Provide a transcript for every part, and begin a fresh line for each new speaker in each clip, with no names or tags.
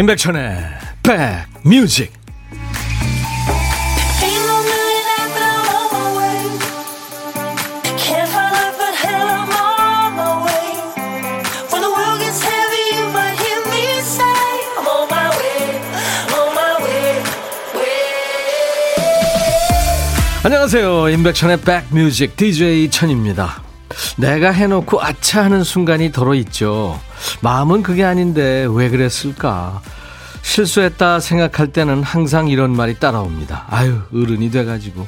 임백천의 백뮤직. 안녕하세요. 임백천의 백뮤직. DJ 천입니다. 내가 해놓고 아차 하는 순간이 덜어 있죠 마음은 그게 아닌데 왜 그랬을까 실수했다 생각할 때는 항상 이런 말이 따라옵니다. 아유, 어른이 돼가지고.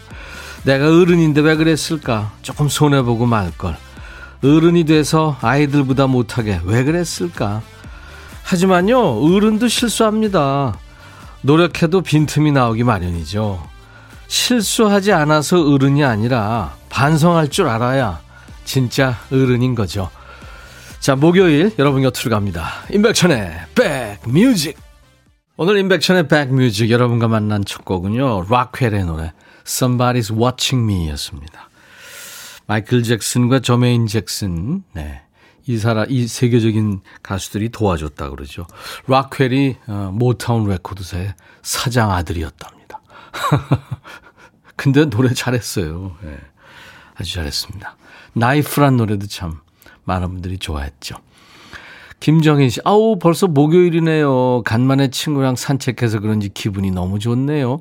내가 어른인데 왜 그랬을까? 조금 손해보고 말걸. 어른이 돼서 아이들보다 못하게 왜 그랬을까? 하지만요, 어른도 실수합니다. 노력해도 빈틈이 나오기 마련이죠. 실수하지 않아서 어른이 아니라 반성할 줄 알아야 진짜 어른인 거죠. 자, 목요일 여러분 곁으로 갑니다. 임백천의 백뮤직. 오늘 임백천의 백뮤직 여러분과 만난 첫 곡은요. 락웰의 노래 Somebody's Watching Me 였습니다. 마이클 잭슨과 저메인 잭슨 네. 이 사람 이 세계적인 가수들이 도와줬다 그러죠. 락웰이 어, 모타운 레코드사의 사장 아들이었답니다. 근데 노래 잘했어요. 네. 아주 잘했습니다. 나이프란 노래도 참 많은 분들이 좋아했죠. 김정희 씨, 아우, 벌써 목요일이네요. 간만에 친구랑 산책해서 그런지 기분이 너무 좋네요.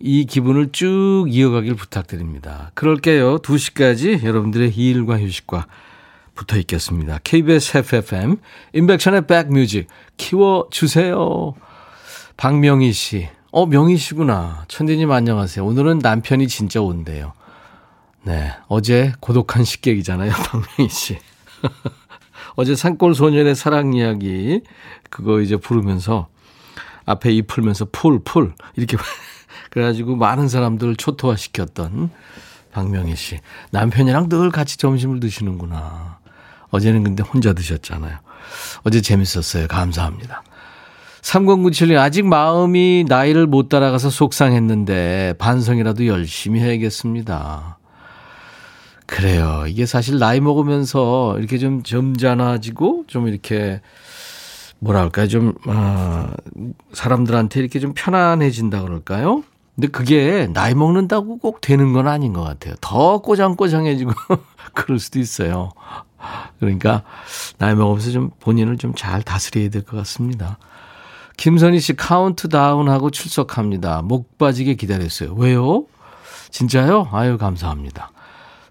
이 기분을 쭉 이어가길 부탁드립니다. 그럴게요. 2시까지 여러분들의 일과 휴식과 붙어 있겠습니다. KBS FFM, 인백션의 백뮤직, 키워주세요. 박명희 씨, 어, 명희 씨구나. 천디님 안녕하세요. 오늘은 남편이 진짜 온대요. 네. 어제 고독한 식객이잖아요. 박명희 씨. 어제 산골 소년의 사랑 이야기 그거 이제 부르면서 앞에 이 풀면서 풀, 풀 이렇게 그래가지고 많은 사람들을 초토화 시켰던 박명희 씨. 남편이랑 늘 같이 점심을 드시는구나. 어제는 근데 혼자 드셨잖아요. 어제 재밌었어요. 감사합니다. 3097님, 아직 마음이 나이를 못 따라가서 속상했는데 반성이라도 열심히 해야겠습니다. 그래요. 이게 사실 나이 먹으면서 이렇게 좀 점잖아지고 좀 이렇게 뭐랄까 좀 아, 사람들한테 이렇게 좀 편안해진다 그럴까요? 근데 그게 나이 먹는다고 꼭 되는 건 아닌 것 같아요. 더 꼬장꼬장해지고 그럴 수도 있어요. 그러니까 나이 먹으면서 좀 본인을 좀 잘 다스려야 될 것 같습니다. 김선희 씨 카운트다운하고 출석합니다. 목 빠지게 기다렸어요. 왜요? 진짜요? 아유 감사합니다.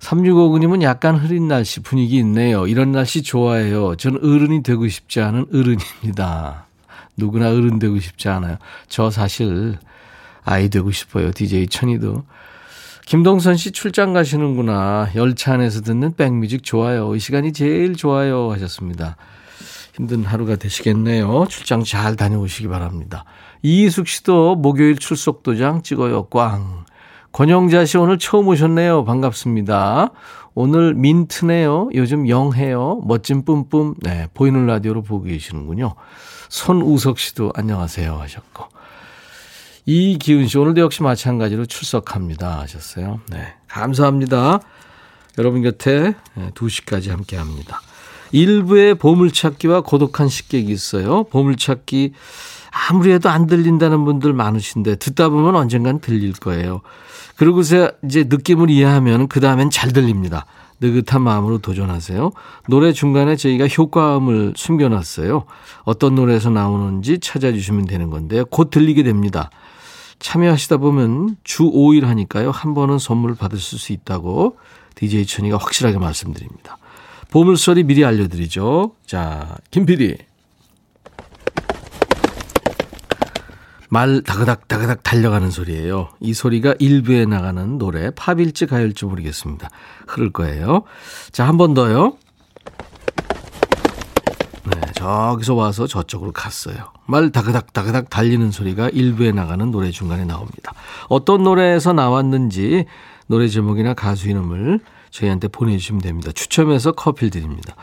3659님은 약간 흐린 날씨 분위기 있네요. 이런 날씨 좋아해요. 저는 어른이 되고 싶지 않은 어른입니다. 누구나 어른 되고 싶지 않아요. 저 사실 아이 되고 싶어요. DJ 천이도. 김동선 씨 출장 가시는구나. 열차 안에서 듣는 백뮤직 좋아요. 이 시간이 제일 좋아요 하셨습니다. 힘든 하루가 되시겠네요. 출장 잘 다녀오시기 바랍니다. 이희숙 씨도 목요일 출석 도장 찍어요. 꽝. 권영자 씨 오늘 처음 오셨네요. 반갑습니다. 오늘 민트네요. 요즘 영해요. 멋진 뿜뿜. 네, 보이는 라디오로 보고 계시는군요. 손우석 씨도 안녕하세요 하셨고. 이기훈 씨 오늘도 역시 마찬가지로 출석합니다 하셨어요. 네, 감사합니다. 여러분 곁에 2시까지 함께 합니다. 일부의 보물찾기와 고독한 식객이 있어요. 보물찾기 아무리 해도 안 들린다는 분들 많으신데 듣다 보면 언젠간 들릴 거예요. 그러고서 이제 느낌을 이해하면 그 다음엔 잘 들립니다. 느긋한 마음으로 도전하세요. 노래 중간에 저희가 효과음을 숨겨놨어요. 어떤 노래에서 나오는지 찾아주시면 되는 건데요. 곧 들리게 됩니다. 참여하시다 보면 주 5일 하니까요. 한 번은 선물 받으실 수 있다고 DJ 천이가 확실하게 말씀드립니다. 보물소리 미리 알려드리죠. 자, 김 PD. 말 다그닥 다그닥 달려가는 소리예요. 이 소리가 일부에 나가는 노래 팝일지 가요일지 모르겠습니다. 흐를 거예요. 자, 한 번 더요. 네, 저기서 와서 저쪽으로 갔어요. 말 다그닥 다그닥 달리는 소리가 일부에 나가는 노래 중간에 나옵니다. 어떤 노래에서 나왔는지 노래 제목이나 가수 이름을 저희한테 보내주시면 됩니다. 추첨해서 커피를 드립니다.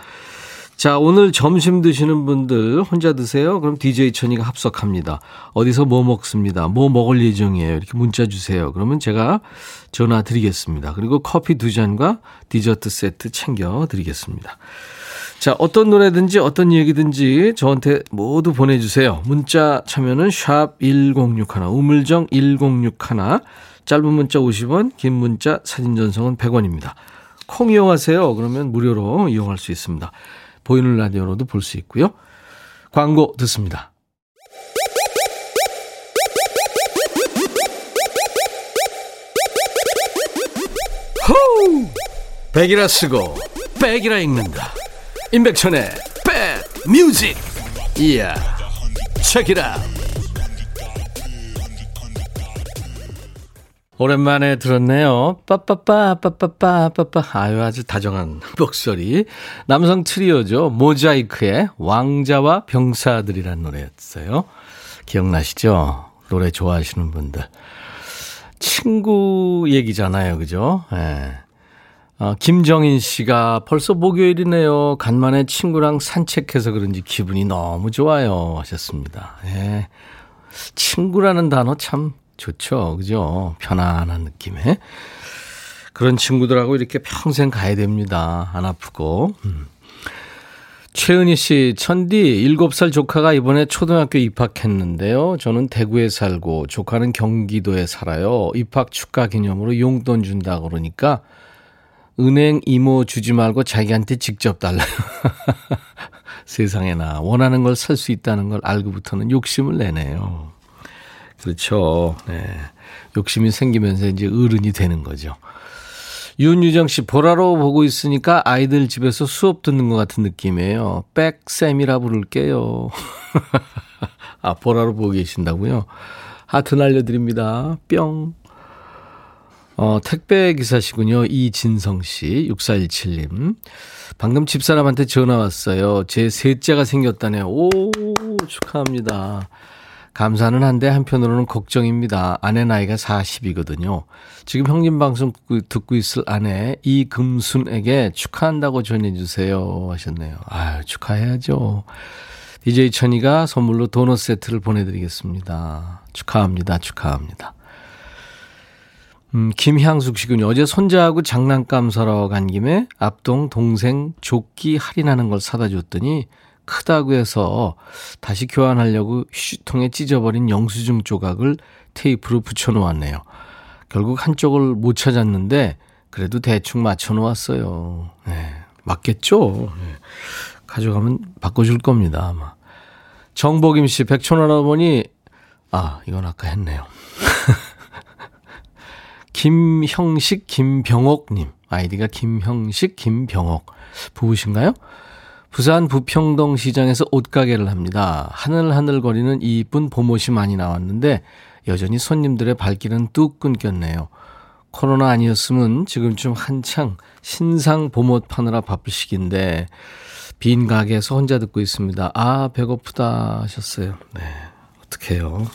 자, 오늘 점심 드시는 분들 혼자 드세요? 그럼 DJ 천이가 합석합니다. 어디서 뭐 먹습니다. 뭐 먹을 예정이에요. 이렇게 문자 주세요. 그러면 제가 전화 드리겠습니다. 그리고 커피 두 잔과 디저트 세트 챙겨 드리겠습니다. 자, 어떤 노래든지 어떤 얘기든지 저한테 모두 보내주세요. 문자 참여는 샵 1061, 우물정 1061, 짧은 문자 50원, 긴 문자 사진 전송은 100원입니다. 콩 이용하세요. 그러면 무료로 이용할 수 있습니다. 보이는 라디오로도 볼 수 있고요. 광고 듣습니다. 호우! 백이라 쓰고 백이라 읽는다. 임백천의 백 뮤직. 이야. 책이라. 오랜만에 들었네요. 빠빠빠 빠빠빠 빠빠 아유 아주 다정한 목소리. 남성 트리오죠. 모자이크의 왕자와 병사들이란 노래였어요. 기억나시죠? 노래 좋아하시는 분들. 친구 얘기잖아요. 그죠? 예. 네. 어, 김정인 씨가 벌써 목요일이네요. 간만에 친구랑 산책해서 그런지 기분이 너무 좋아요. 하셨습니다. 예. 친구라는 단어 참 좋죠. 그죠? 편안한 느낌에. 그런 친구들하고 이렇게 평생 가야 됩니다. 안 아프고. 음. 최은희 씨, 천디, 7살 조카가 이번에 초등학교 입학했는데요. 저는 대구에 살고, 조카는 경기도에 살아요. 입학 축하 기념으로 용돈 준다 그러니까, 은행 이모 주지 말고 자기한테 직접 달라요. 세상에나, 원하는 걸 살 수 있다는 걸 알고부터는 욕심을 내네요. 그렇죠. 네. 욕심이 생기면서 이제 어른이 되는 거죠. 윤유정 씨, 보라로 보고 있으니까 아이들 집에서 수업 듣는 것 같은 느낌이에요. 백쌤이라 부를게요. 아, 보라로 보고 계신다고요? 하트 날려드립니다. 뿅. 어, 택배 기사시군요. 이진성 씨, 6417님. 방금 집사람한테 전화 왔어요. 제 셋째가 생겼다네요. 오, 축하합니다. 감사는 한데 한편으로는 걱정입니다. 아내 나이가 40이거든요. 지금 형님 방송 듣고 있을 아내 이금순에게 축하한다고 전해주세요 하셨네요. 아유 축하해야죠. DJ 천이가 선물로 도넛 세트를 보내드리겠습니다. 축하합니다. 축하합니다. 음, 김향숙 씨군요. 어제 손자하고 장난감 사러 간 김에 앞동 동생 조끼 할인하는 걸 사다 줬더니 크다고 해서 다시 교환하려고 휴지통에 찢어버린 영수증 조각을 테이프로 붙여놓았네요. 결국 한쪽을 못 찾았는데 그래도 대충 맞춰놓았어요. 네, 맞겠죠? 네. 가져가면 바꿔줄 겁니다, 아마. 정복임 씨, 백촌 할아버니, 아, 이건 아까 했네요. 김형식, 김병옥님. 아이디가 김형식, 김병옥. 부부신가요? 부산 부평동 시장에서 옷가게를 합니다. 하늘하늘거리는 이쁜 봄옷이 많이 나왔는데 여전히 손님들의 발길은 뚝 끊겼네요. 코로나 아니었으면 지금쯤 한창 신상 봄옷 파느라 바쁠 시기인데 빈 가게에서 혼자 듣고 있습니다. 아 배고프다 하셨어요. 네 어떡해요.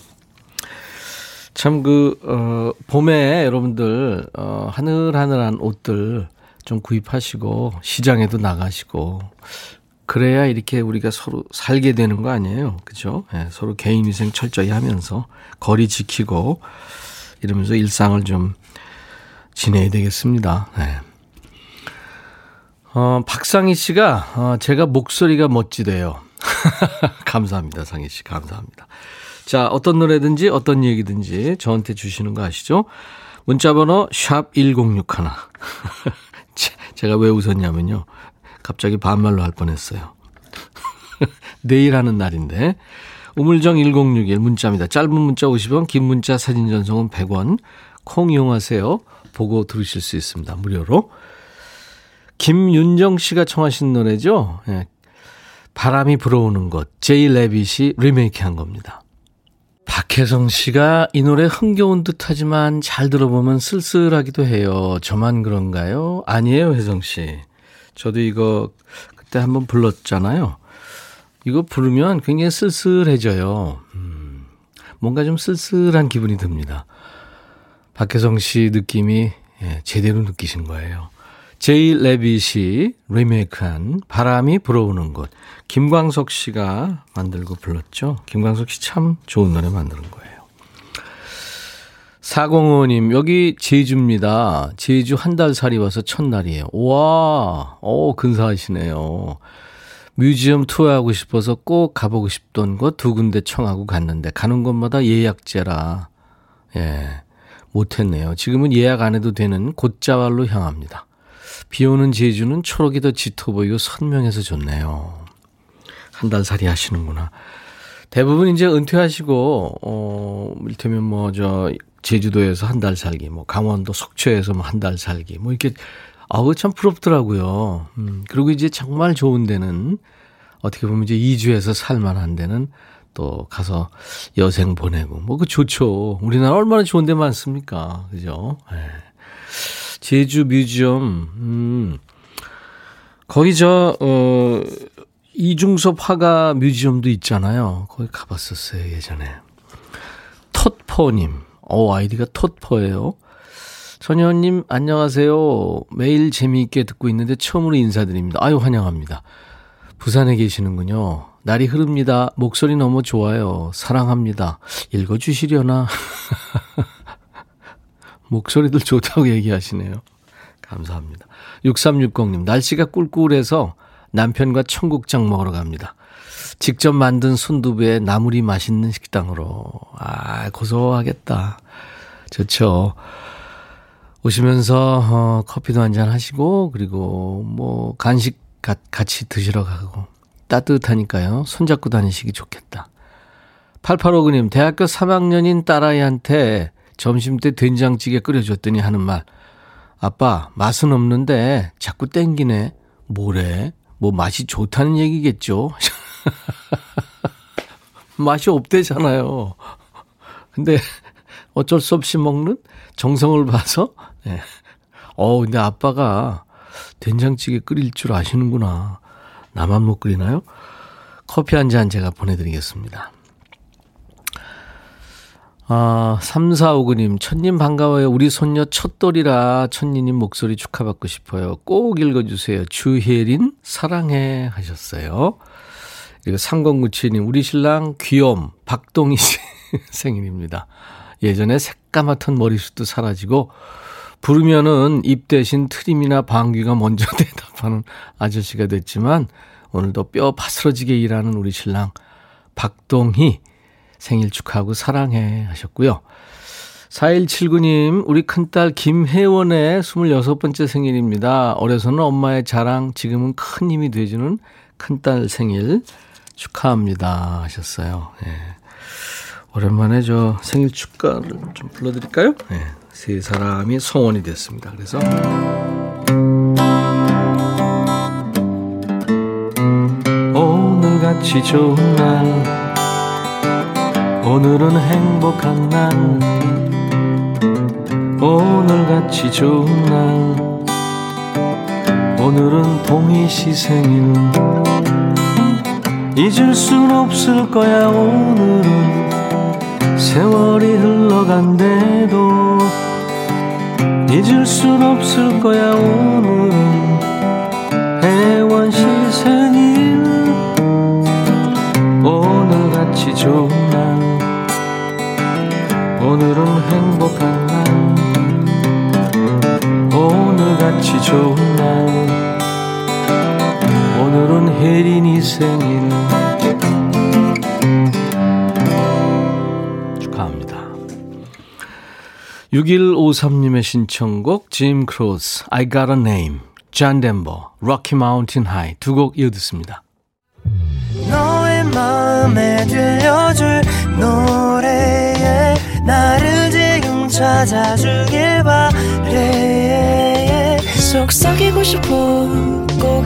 참 그, 어, 봄에 여러분들, 어, 하늘하늘한 옷들 좀 구입하시고, 시장에도 나가시고, 그래야 이렇게 우리가 서로 살게 되는 거 아니에요. 그죠? 네, 서로 개인위생 철저히 하면서 거리 지키고 이러면서 일상을 좀 지내야 되겠습니다. 네. 어, 박상희 씨가, 어, 제가 목소리가 멋지대요. 감사합니다, 상희 씨. 감사합니다. 자, 어떤 노래든지 어떤 얘기든지 저한테 주시는 거 아시죠? 문자 번호 샵 1061. 제가 왜 웃었냐면요. 갑자기 반말로 할 뻔했어요. 내일 하는 날인데. 우물정 1061 문자입니다. 짧은 문자 50원, 긴 문자 사진 전송은 100원. 콩 이용하세요. 보고 들으실 수 있습니다. 무료로. 김윤정 씨가 청하신 노래죠. 네. 바람이 불어오는 것. 제이 레빗이 리메이크 한 겁니다. 박혜성 씨가 이 노래 흥겨운 듯 하지만 잘 들어보면 쓸쓸하기도 해요. 저만 그런가요? 아니에요, 혜성 씨. 저도 이거 그때 한번 불렀잖아요. 이거 부르면 굉장히 쓸쓸해져요. 음, 뭔가 좀 쓸쓸한 기분이 듭니다. 박혜성 씨 느낌이 예, 제대로 느끼신 거예요. 제이 레빗이 리메이크한 바람이 불어오는 곳. 김광석 씨가 만들고 불렀죠. 김광석 씨 참 좋은 노래 만드는 거예요. 405님, 여기 제주입니다. 제주 한 달 살이 와서 첫날이에요. 와, 오, 근사하시네요. 뮤지엄 투어하고 싶어서 꼭 가보고 싶던 곳 두 군데 청하고 갔는데 가는 곳마다 예약제라 예 못했네요. 지금은 예약 안 해도 되는 곧자왈로 향합니다. 비 오는 제주는 초록이 더 짙어 보이고 선명해서 좋네요. 한 달 살이 하시는구나. 대부분 이제 은퇴하시고 어 이를테면 뭐 저 제주도에서 한 달 살기, 뭐 강원도 속초에서 뭐 한 달 살기, 뭐 이렇게 아우 참 부럽더라고요. 음 그리고 이제 정말 좋은 데는 어떻게 보면 이제 2주에서 살만한 데는 또 가서 여생 보내고 뭐 그 좋죠. 우리나라 얼마나 좋은 데 많습니까, 그죠? 네. 제주 뮤지엄, 음 거기 저 어 이중섭 화가 뮤지엄도 있잖아요. 거기 가봤었어요, 예전에. 톳포님. 어, 아이디가 톳포예요. 전현님, 안녕하세요. 매일 재미있게 듣고 있는데 처음으로 인사드립니다. 아유, 환영합니다. 부산에 계시는군요. 날이 흐릅니다. 목소리 너무 좋아요. 사랑합니다. 읽어주시려나? 목소리들 좋다고 얘기하시네요. 감사합니다. 6360님, 날씨가 꿀꿀해서 남편과 청국장 먹으러 갑니다. 직접 만든 순두부에 나물이 맛있는 식당으로. 아, 고소하겠다. 좋죠. 오시면서 어, 커피도 한잔 하시고 그리고 뭐 간식 가, 같이 드시러 가고 따뜻하니까요. 손잡고 다니시기 좋겠다. 8859님, 대학교 3학년인 딸아이한테 점심 때 된장찌개 끓여줬더니 하는 말. 아빠, 맛은 없는데 자꾸 땡기네. 뭐래? 뭐 맛이 좋다는 얘기겠죠. 맛이 없대잖아요. 근데 어쩔 수 없이 먹는 정성을 봐서, 네. 어, 근데 아빠가 된장찌개 끓일 줄 아시는구나. 나만 못 끓이나요? 커피 한 잔 제가 보내드리겠습니다. 아, 3459님, 천님 반가워요. 우리 손녀 첫돌이라 천니님 목소리 축하받고 싶어요. 꼭 읽어주세요. 주혜린, 사랑해 하셨어요. 그리고 3097님, 우리 신랑 귀염, 박동희 씨 생일입니다. 예전에 새까맣던 머리숱도 사라지고, 부르면은 입 대신 트림이나 방귀가 먼저 대답하는 아저씨가 됐지만, 오늘도 뼈 바스러지게 일하는 우리 신랑, 박동희, 생일 축하하고 사랑해 하셨고요. 4179님, 우리 큰딸 김혜원의 26번째 생일입니다. 어려서는 엄마의 자랑, 지금은 큰 힘이 되주는 큰딸 생일 축하합니다. 하셨어요. 네. 오랜만에 저 생일 축가를 좀 불러드릴까요? 네. 세 사람이 성원이 됐습니다. 그래서. 오늘같이 좋은 날 오늘은 행복한 날 오늘같이 좋은 날 오늘은 동희 씨 생일 잊을 순 없을 거야 오늘은. 세월이 흘러간대도 잊을 순 없을 거야 오늘은. 혜원 씨 생일 오늘같이 좋은 날. 오늘은 행복한 날. 오늘같이 좋은 날 오늘은 혜린이 생일. 축하합니다. 6153님의 신청곡 짐 크로스 I Got a Name 잔 덴버 Rocky Mountain High 두 곡 이어 듣습니다. 너의 마음에 들려줄 노래에 나를 지금 찾아주길 바래. 속삭이고 싶어 꼭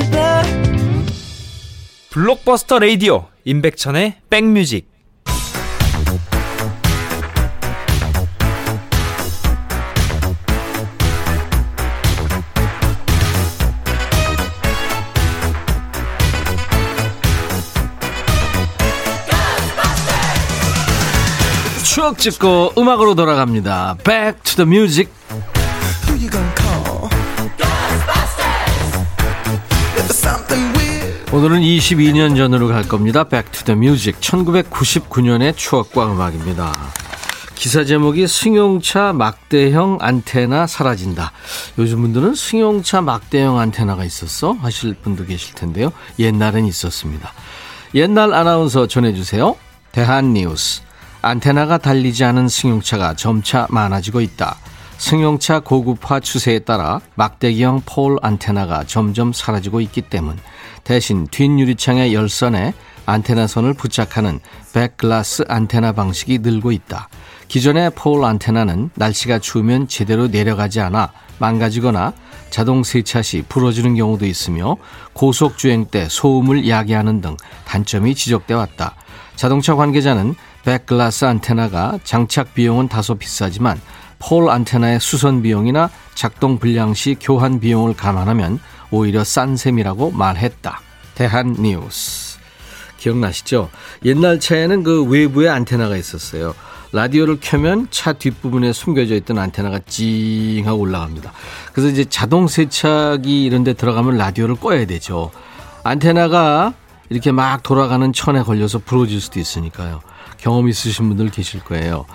블록버스터 레이디오 임백천의 백뮤직
추억 찍고 음악으로 돌아갑니다. The music. 오늘은 22년 전으로 갈 겁니다. Back to the music. 1999년의 추억과 음악입니다. 기사 제목이 승용차 막대형 안테나 사라진다. 요즘 분들은 승용차 막대형 안테나가 있었어? 하실 분도 계실 텐데요. 옛날엔 있었습니다. 옛날 아나운서 전해주세요. 대한뉴스. 안테나가 달리지 않은 승용차가 점차 많아지고 있다. 승용차 고급화 추세에 따라 막대기형 폴 안테나가 점점 사라지고 있기 때문 대신 뒷유리창의 열선에 안테나 선을 부착하는 백글라스 안테나 방식이 늘고 있다. 기존의 폴 안테나는 날씨가 추우면 제대로 내려가지 않아 망가지거나 자동 세차 시 부러지는 경우도 있으며 고속 주행 때 소음을 야기하는 등 단점이 지적돼 왔다. 자동차 관계자는 백글라스 안테나가 장착 비용은 다소 비싸지만 폴 안테나의 수선 비용이나 작동 불량 시 교환 비용을 감안하면 오히려 싼 셈이라고 말했다. 대한 뉴스. 기억나시죠? 옛날 차에는 그 외부에 안테나가 있었어요. 라디오를 켜면 차 뒷부분에 숨겨져 있던 안테나가 찡 하고 올라갑니다. 그래서 이제 자동 세차기 이런 데 들어가면 라디오를 꺼야 되죠. 안테나가 이렇게 막 돌아가는 천에 걸려서 부러질 수도 있으니까요. 경험 있으신 분들 계실 거예요.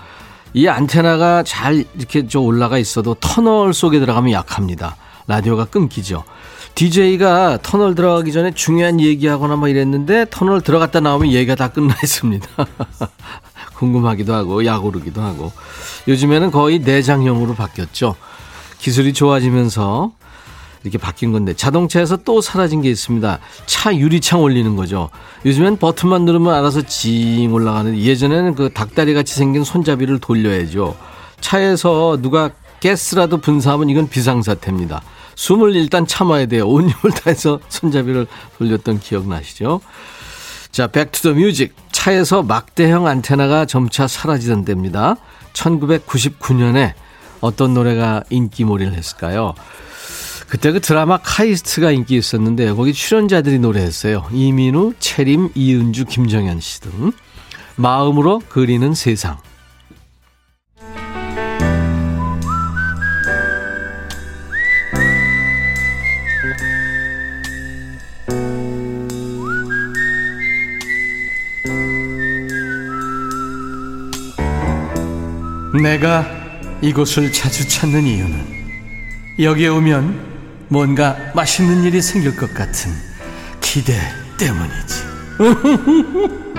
이 안테나가 잘 이렇게 저 올라가 있어도 터널 속에 들어가면 약합니다. 라디오가 끊기죠. DJ가 터널 들어가기 전에 중요한 얘기하거나 뭐 이랬는데 터널 들어갔다 나오면 얘기가 다 끝나 있습니다. 궁금하기도 하고 약오르기도 하고 요즘에는 거의 내장형으로 바뀌었죠. 기술이 좋아지면서 이렇게 바뀐 건데 자동차에서 또 사라진 게 있습니다. 차 유리창 올리는 거죠. 요즘엔 버튼만 누르면 알아서 징 올라가는 예전에는 그 닭다리 같이 생긴 손잡이를 돌려야죠. 차에서 누가 가스라도 분사하면 이건 비상사태입니다. 숨을 일단 참아야 돼요. 온 힘을 다해서 손잡이를 돌렸던 기억 나시죠? 자, Back to the Music. 차에서 막대형 안테나가 점차 사라지던 때입니다. 1999년에 어떤 노래가 인기몰이를 했을까요? 그때 그 드라마 카이스트가 인기 있었는데 거기 출연자들이 노래했어요. 이민우, 채림, 이은주, 김정현 씨 등. 마음으로 그리는 세상. 내가 이곳을 자주 찾는 이유는 여기에 오면 뭔가 맛있는 일이 생길 것 같은 기대 때문이지.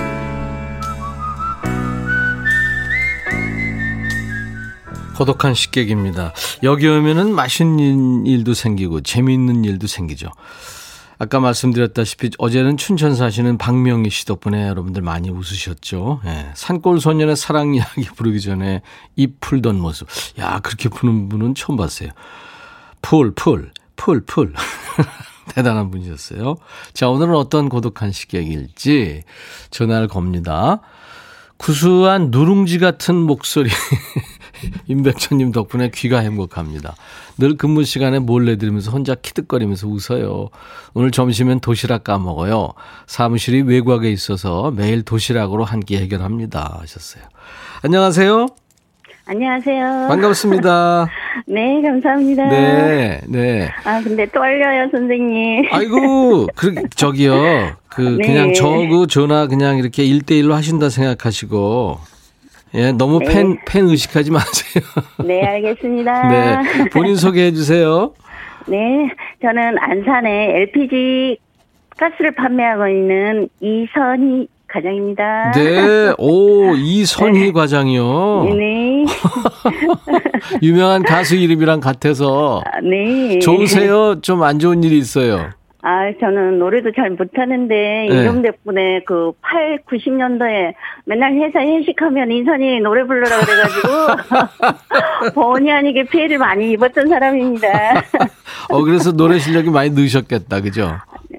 고독한 식객입니다. 여기 오면은 맛있는 일도 생기고 재미있는 일도 생기죠. 아까 말씀드렸다시피 어제는 춘천 사시는 박명희 씨 덕분에 여러분들 많이 웃으셨죠. 예. 산골 소년의 사랑 이야기 부르기 전에 입 풀던 모습. 야, 그렇게 푸는 분은 처음 봤어요. 풀, 풀, 풀, 풀. 대단한 분이셨어요. 자, 오늘은 어떤 고독한 식객일지 전화를 겁니다. 구수한 누룽지 같은 목소리. 임백천님 덕분에 귀가 행복합니다. 늘 근무 시간에 몰래 들으면서 혼자 키득거리면서 웃어요. 오늘 점심엔 도시락 까먹어요. 사무실이 외곽에 있어서 매일 도시락으로 한 끼 해결합니다. 하셨어요. 안녕하세요.
안녕하세요.
반갑습니다.
네, 감사합니다.
네, 네.
아, 근데 떨려요, 선생님.
아이고, 그, 저기요. 그,
네.
그냥 저그 전화 그냥 이렇게 1대1로 하신다 생각하시고. 예, 너무
네.
팬, 팬 의식하지 마세요.
네, 알겠습니다.
네. 본인 소개해 주세요.
네, 저는 안산에 LPG 가스를 판매하고 있는 이선희 과장입니다.
네, 오, 이선희 과장이요.
네.
유명한 가수 이름이랑 같아서.
아, 네.
좋으세요? 좀 안 좋은 일이 있어요.
아, 저는 노래도 잘 못하는데,
네.
이름 덕분에 그 8, 90년도에 맨날 회사 회식하면 인선이 노래 부르라 그래가지고, 본의 아니게 피해를 많이 입었던 사람입니다.
어, 그래서 노래 실력이 많이 느셨겠다, 그죠?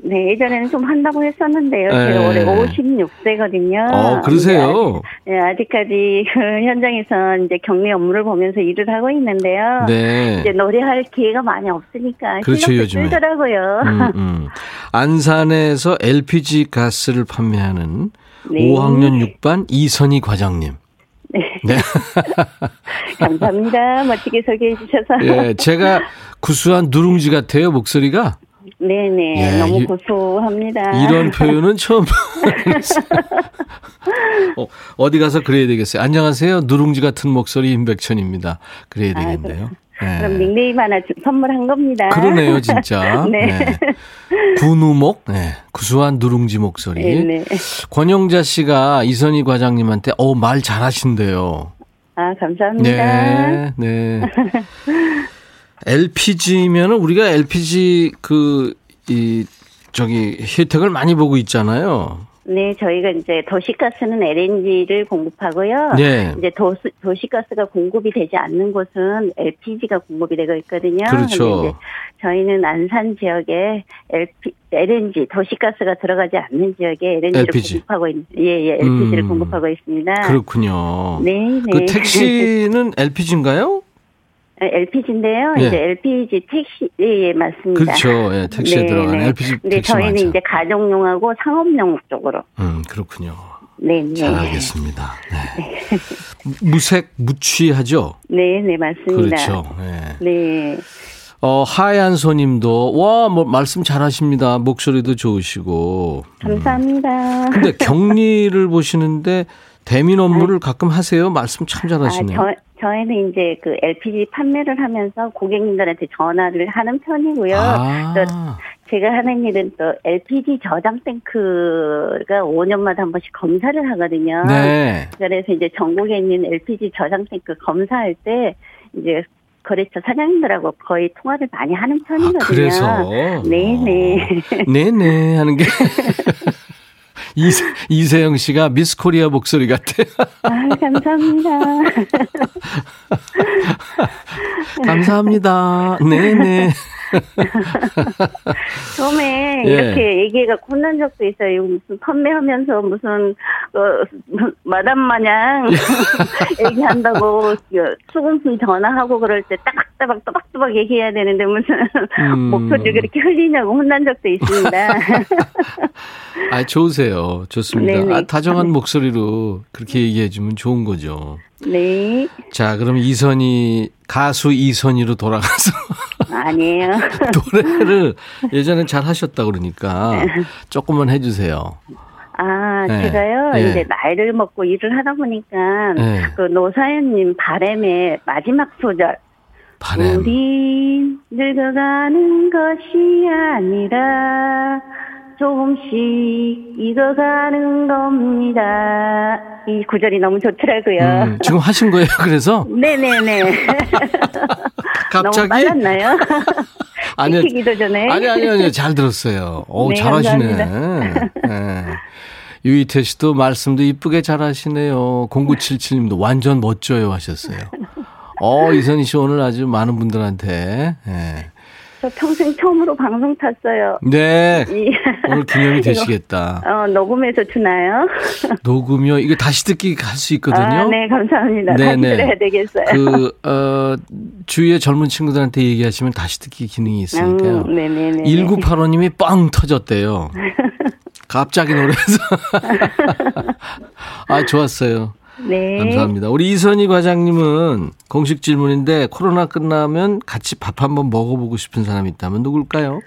네, 예전에는 좀 한다고 했었는데요.
네.
제가 올해 56세거든요.
어, 그러세요?
네, 아직까지 그 현장에서 이제 격리 업무를 보면서 일을 하고 있는데요.
네.
이제 노래할 기회가 많이 없으니까
그렇죠, 요즘에.
쓰더라고요.
음, 음. 안산에서 LPG 가스를 판매하는
네.
5학년 6반 이선희 과장님.
네.
네.
감사합니다. 멋지게 소개해 주셔서.
예, 제가 구수한 누룽지 같아요, 목소리가.
네네.
예,
너무
이-
고소합니다.
이런 표현은 처음. 어, 어디 가서 그래야 되겠어요. 안녕하세요. 누룽지 같은 목소리 임백천입니다. 그래야
아,
되겠네요.
그럼
예.
닉네임 하나 주- 선물한 겁니다.
그러네요, 진짜.
네.
군우목, 네. 구수한 누룽지 목소리.
네네.
권영자 씨가 이선희 과장님한테 어, 말 잘하신대요.
아, 감사합니다.
네, 네. LPG면은 우리가 LPG 그, 이, 저기, 혜택을 많이 보고 있잖아요.
네, 저희가 이제 도시가스는 LNG를 공급하고요.
네.
이제 도, 도시가스가 공급이 되지 않는 곳은 LPG가 공급이 되고 있거든요.
그렇죠.
저희는 안산 지역에 LP, LNG, 도시가스가 들어가지 않는 지역에 LNG를
LPG.
공급하고 있, 예, 예, LPG를
음.
공급하고 있습니다.
그렇군요.
네, 네.
그 택시는 LPG인가요?
LPG인데요.
네.
이제 LPG 택시, 예, 예, 맞습니다.
그렇죠. 예, 택시에 들어가는 LPG
근데
택시
저희는
많죠.
이제 가정용하고 상업용 쪽으로.
음, 그렇군요.
네, 네.
잘 알겠습니다. 네. 무색, 무취하죠?
네, 네, 맞습니다.
그렇죠. 네.
네.
어, 하얀 소님도, 와, 뭐, 말씀 잘 하십니다. 목소리도 좋으시고.
감사합니다.
근데 격리를 보시는데 대민 업무를 가끔 하세요? 말씀 참
아,
잘하시네요.
저, 저희는 이제 그 LPG 판매를 하면서 고객님들한테 전화를 하는 편이고요.
아,
또 제가 하는 일은 또 LPG 저장 탱크가 5년마다 한 번씩 검사를 하거든요.
네.
그래서 이제 전국에 있는 LPG 저장 탱크 검사할 때 이제 거래처 사장님들하고 거의 통화를 많이 하는 편이거든요.
아, 그래서.
네네.
네네 하는 게. 이세, 이세영 씨가 미스 코리아 목소리 같아요.
아, 감사합니다.
감사합니다. 네네.
처음에
예.
이렇게 얘기해갖고 혼난 적도 있어요. 무슨 판매하면서 무슨 어, 마담 마냥 얘기한다고 수금순 전화하고 그럴 때 따박따박 또박또박 얘기해야 되는데 무슨
음.
목소리를 그렇게 흘리냐고 혼난 적도 있습니다.
아, 좋으세요. 좋습니다.
네네.
아, 다정한 목소리로 그렇게 얘기해 주면 좋은 거죠.
네,
자, 그럼 이선희, 가수 이선희로 돌아가서
아니에요.
노래를 예전엔 잘 하셨다 그러니까 조금만 해주세요.
아,
네.
제가요,
예.
이제 나이를 먹고 일을 하다 보니까,
네.
그 노사연님 바램의 마지막 소절,
바람.
우리 늙어가는 것이 아니라 조금씩 익어가는 겁니다. 이 구절이 너무 좋더라고요.
음, 지금 하신 거예요, 그래서?
네네네.
갑자기?
너무 빨랐나요?
아니요.
시키기도 전에.
아니, 아니, 아니, 잘 들었어요. 오,
네,
잘하시네. 네. 유이태 씨도 말씀도 이쁘게 잘하시네요. 0977님도 완전 멋져요 하셨어요. 어, 이선희 씨 오늘 아주 많은 분들한테. 네.
저 평생 처음으로 방송 탔어요.
네.
이,
오늘 기념이 되시겠다.
어, 녹음해서 주나요?
녹음이요. 이거 다시 듣기 할 수 있거든요.
아, 네, 감사합니다.
네,
다시
네.
들어야 되겠어요.
그, 어, 주위의 젊은 친구들한테 얘기하시면 다시 듣기 기능이 있으니까요.
음, 네네네.
1985님이 뻥 터졌대요. 갑자기 노래에서. 아, 좋았어요.
네.
감사합니다. 우리 이선희 과장님은 공식 질문인데 코로나 끝나면 같이 밥 한번 먹어보고 싶은 사람이 있다면 누굴까요?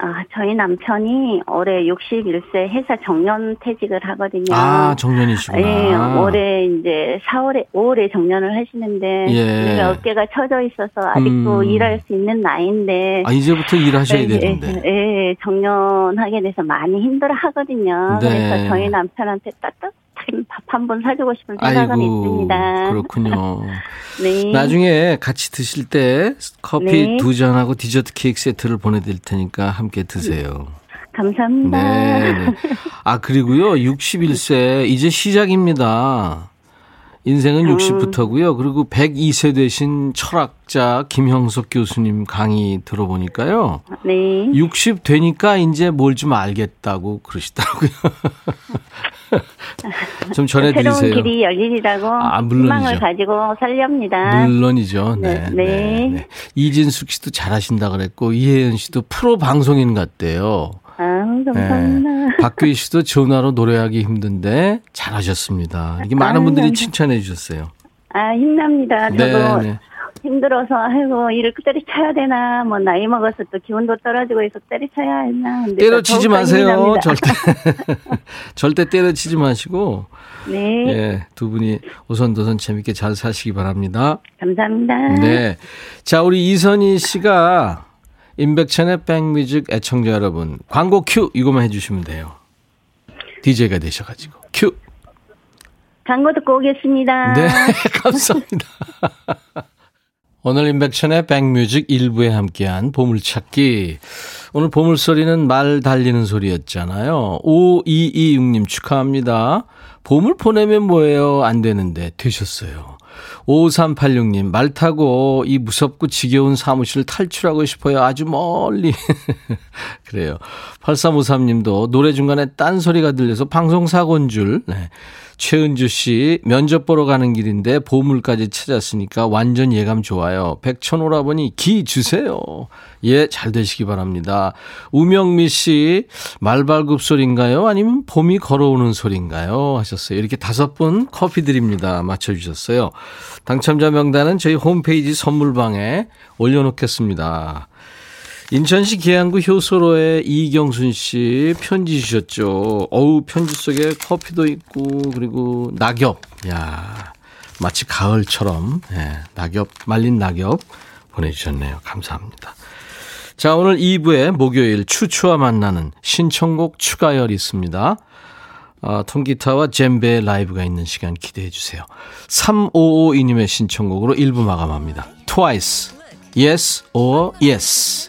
아, 저희 남편이 올해 61세 회사 정년 퇴직을 하거든요.
아, 정년이시구나.
예, 올해 이제 4월에, 5월에 정년을 하시는데,
예.
어깨가 처져 있어서 아직도
음.
일할 수 있는 나이인데,
아, 이제부터 일하셔야
예,
되는데.
예, 예, 정년하게 돼서 많이 힘들어 하거든요.
네.
그래서 저희 남편한테 따뜻한 밥 한 번 사주고 싶은 생각은
아이고,
있습니다.
그렇군요.
네.
나중에 같이 드실 때 커피
네.
두 잔하고 디저트 케이크 세트를 보내드릴 테니까 함께 드세요.
감사합니다.
네, 네. 아, 그리고요, 61세, 이제 시작입니다. 인생은
음.
60부터고요. 그리고 102세 되신 철학자 김형석 교수님 강의 들어보니까요.
네.
60 되니까 이제 뭘 좀 알겠다고 그러시더라고요. 좀
새로운
전해드리세요.
길이 열리리라고
아, 물론이죠.
희망을 가지고 살렵니다.
물론이죠. 네,
네,
네.
네.
이진숙 씨도 잘하신다 그랬고 이혜연 씨도 프로 방송인 같대요.
아, 감사합니다.
네. 박규희 씨도 전화로 노래하기 힘든데 잘하셨습니다. 이게 많은
아유,
분들이 칭찬해 주셨어요.
아, 힘납니다. 저도
네, 네.
힘들어서, 아이고, 일을 때려쳐야 되나, 뭐, 나이 먹어서 또 기운도 떨어지고 해서 때려쳐야 했나.
때려치지 마세요. 절대. 절대 때려치지 마시고,
네,
예, 두 분이 오선도선 재밌게 잘 사시기 바랍니다.
감사합니다.
네. 자, 우리 이선희 씨가 임백천의 백뮤직 애청자 여러분, 광고 큐 이거만 해주시면 돼요. DJ가 되셔가지고. 큐.
광고 듣고 오겠습니다.
네, 감사합니다. 오늘 임백천의 백뮤직 일부에 함께한 보물찾기. 오늘 보물소리는 말 달리는 소리였잖아요. 5226님 축하합니다. 보물 보내면 뭐예요? 안 되는데 되셨어요. 5386님, 말 타고 이 무섭고 지겨운 사무실 탈출하고 싶어요. 아주 멀리. 그래요. 8353님도 노래 중간에 딴 소리가 들려서 방송사고인 줄. 네. 최은주 씨, 면접 보러 가는 길인데 보물까지 찾았으니까 완전 예감 좋아요. 백천 오라버니 기 주세요. 예, 잘 되시기 바랍니다. 우명미 씨, 말발굽 소리인가요? 아니면 봄이 걸어오는 소리인가요? 하셨어요. 이렇게 다섯 분 커피 드립니다. 맞춰주셨어요. 당첨자 명단은 저희 홈페이지 선물방에 올려놓겠습니다. 인천시 계양구 효소로에 이경순 씨 편지 주셨죠. 어우, 편지 속에 커피도 있고, 그리고 낙엽. 야 마치 가을처럼, 예, 낙엽, 말린 낙엽 보내주셨네요. 감사합니다. 자, 오늘 2부에 목요일 추추와 만나는 신청곡 추가열 있습니다. 아, 통기타와 젬베 라이브가 있는 시간 기대해 주세요. 3552님의 신청곡으로 1부 마감합니다. Twice, Yes or Yes.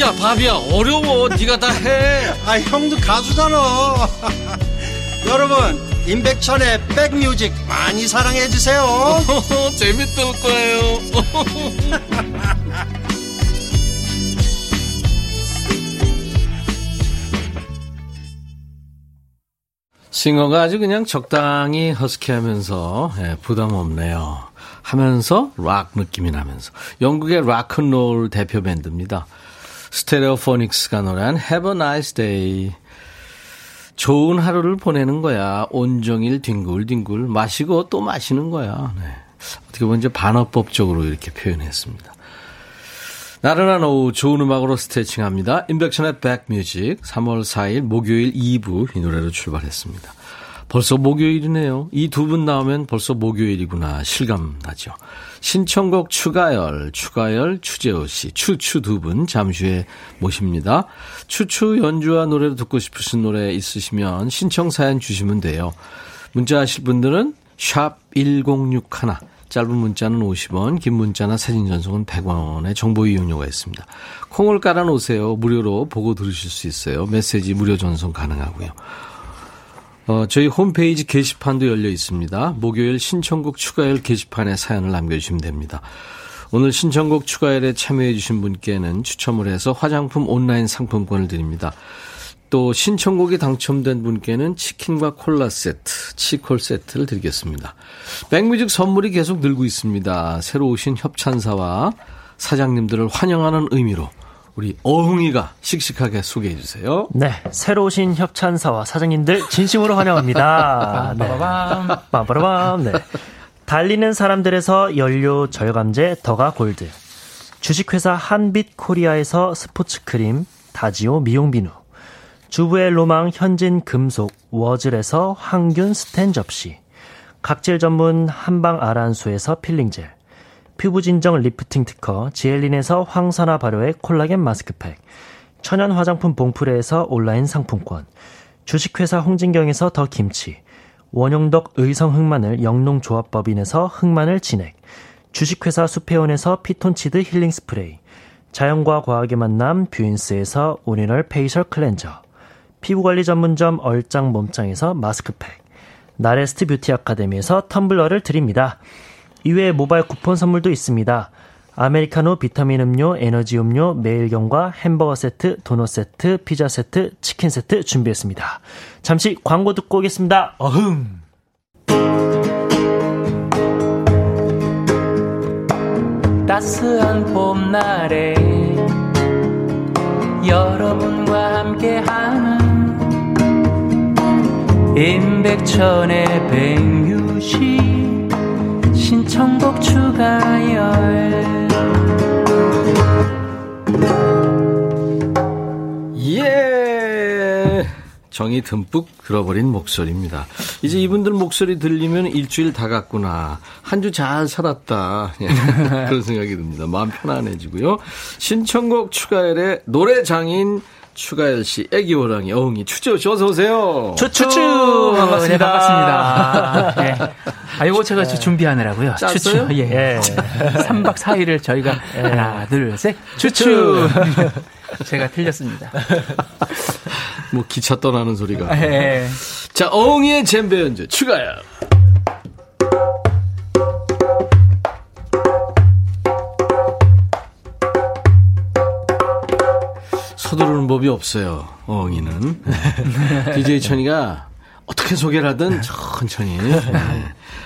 야 바비야. 어려워. 네가 다해.
아 형도 가수잖아. 여러분 임백천의 백뮤직 많이 사랑해 주세요.
재밌을 거예요.
싱어가 아주 그냥 적당히 허스키하면서 예, 부담 없네요. 하면서 락 느낌이 나면서. 영국의 락큰롤 대표 밴드입니다. 스테레오포닉스가 노래한 Have a Nice Day. 좋은 하루를 보내는 거야. 온종일 뒹굴뒹굴 마시고 또 마시는 거야. 네. 어떻게 보면 이제 반어법적으로 이렇게 표현했습니다. 나른한 오후 좋은 음악으로 스트레칭합니다. 인백션의 백뮤직 3월 4일 목요일 2부 이 노래로 출발했습니다. 벌써 목요일이네요. 이 두 분 나오면 벌써 목요일이구나 실감 나죠. 신청곡 추가열, 추가열, 추재호 씨, 추추 두 분 잠시 후에 모십니다. 추추 연주와 노래를 듣고 싶으신 노래 있으시면 신청 사연 주시면 돼요. 문자 하실 분들은 샵 1061, 짧은 문자는 50원, 긴 문자나 사진 전송은 100원의 정보 이용료가 있습니다. 콩을 깔아놓으세요. 무료로 보고 들으실 수 있어요. 메시지 무료 전송 가능하고요. 어, 저희 홈페이지 게시판도 열려 있습니다. 목요일 신청곡 추가열 게시판에 사연을 남겨주시면 됩니다. 오늘 신청곡 추가열에 참여해주신 분께는 추첨을 해서 화장품 온라인 상품권을 드립니다. 또 신청곡이 당첨된 분께는 치킨과 콜라 세트, 치콜 세트를 드리겠습니다. 백뮤직 선물이 계속 늘고 있습니다. 새로 오신 협찬사와 사장님들을 환영하는 의미로 우리 어흥이가 씩씩하게 소개해 주세요.
네, 새로 오신 협찬사와 사장님들 진심으로 환영합니다. 네. 빠바라밤. 네. 달리는 사람들에서 연료 절감제 더가 골드. 주식회사 한빛 코리아에서 스포츠 크림 다지오 미용 비누. 주부의 로망 현진 금속 워즐에서 항균 스텐 접시. 각질 전문 한방 아란수에서 필링 젤. 피부 진정 리프팅 특허 지엘린에서 항산화 발효의 콜라겐 마스크팩. 천연 화장품 봉프레에서 온라인 상품권. 주식회사 홍진경에서 더 김치. 원용덕 의성 흑마늘 영농조합법인에서 흑마늘 진액. 주식회사 수페온에서 피톤치드 힐링 스프레이. 자연과 과학의 만남 뷰인스에서 original facial cleanser. 피부관리 전문점 얼짱 몸짱에서 마스크팩. 나레스트 뷰티 아카데미에서 텀블러를 드립니다. 이외에 모바일 쿠폰 선물도 있습니다. 아메리카노, 비타민 음료, 에너지 음료, 매일견과 햄버거 세트, 도넛 세트, 피자 세트, 치킨 세트 준비했습니다. 잠시 광고 듣고 오겠습니다. 어흥.
따스한 봄날에 여러분과 함께하는 임백천의 백뮤직 신청곡 추가열
예. 정이 듬뿍 들어버린 목소리입니다. 이제 이분들 목소리 들리면 일주일 다 갔구나. 한 주 잘 살았다. 예, 그런 생각이 듭니다. 마음 편안해지고요. 신청곡 추가열의 노래 장인 추가열 씨, 애기 호랑이, 어흥이, 추추 씨, 어서 오세요.
추추! 반갑습니다. 네, 반갑습니다. 네. 아, 이거 제가 준비하느라고요.
짰어요?
추추. 예.
예.
3박 4일을 저희가 하나, 둘, 셋. 추추! 제가 틀렸습니다.
뭐, 기차 떠나는 소리가.
예.
자, 어흥이의 잼배 연주, 추가열. 서두르는 법이 없어요, 어흥이는. DJ 천이가 어떻게 소개를 하든 천천히.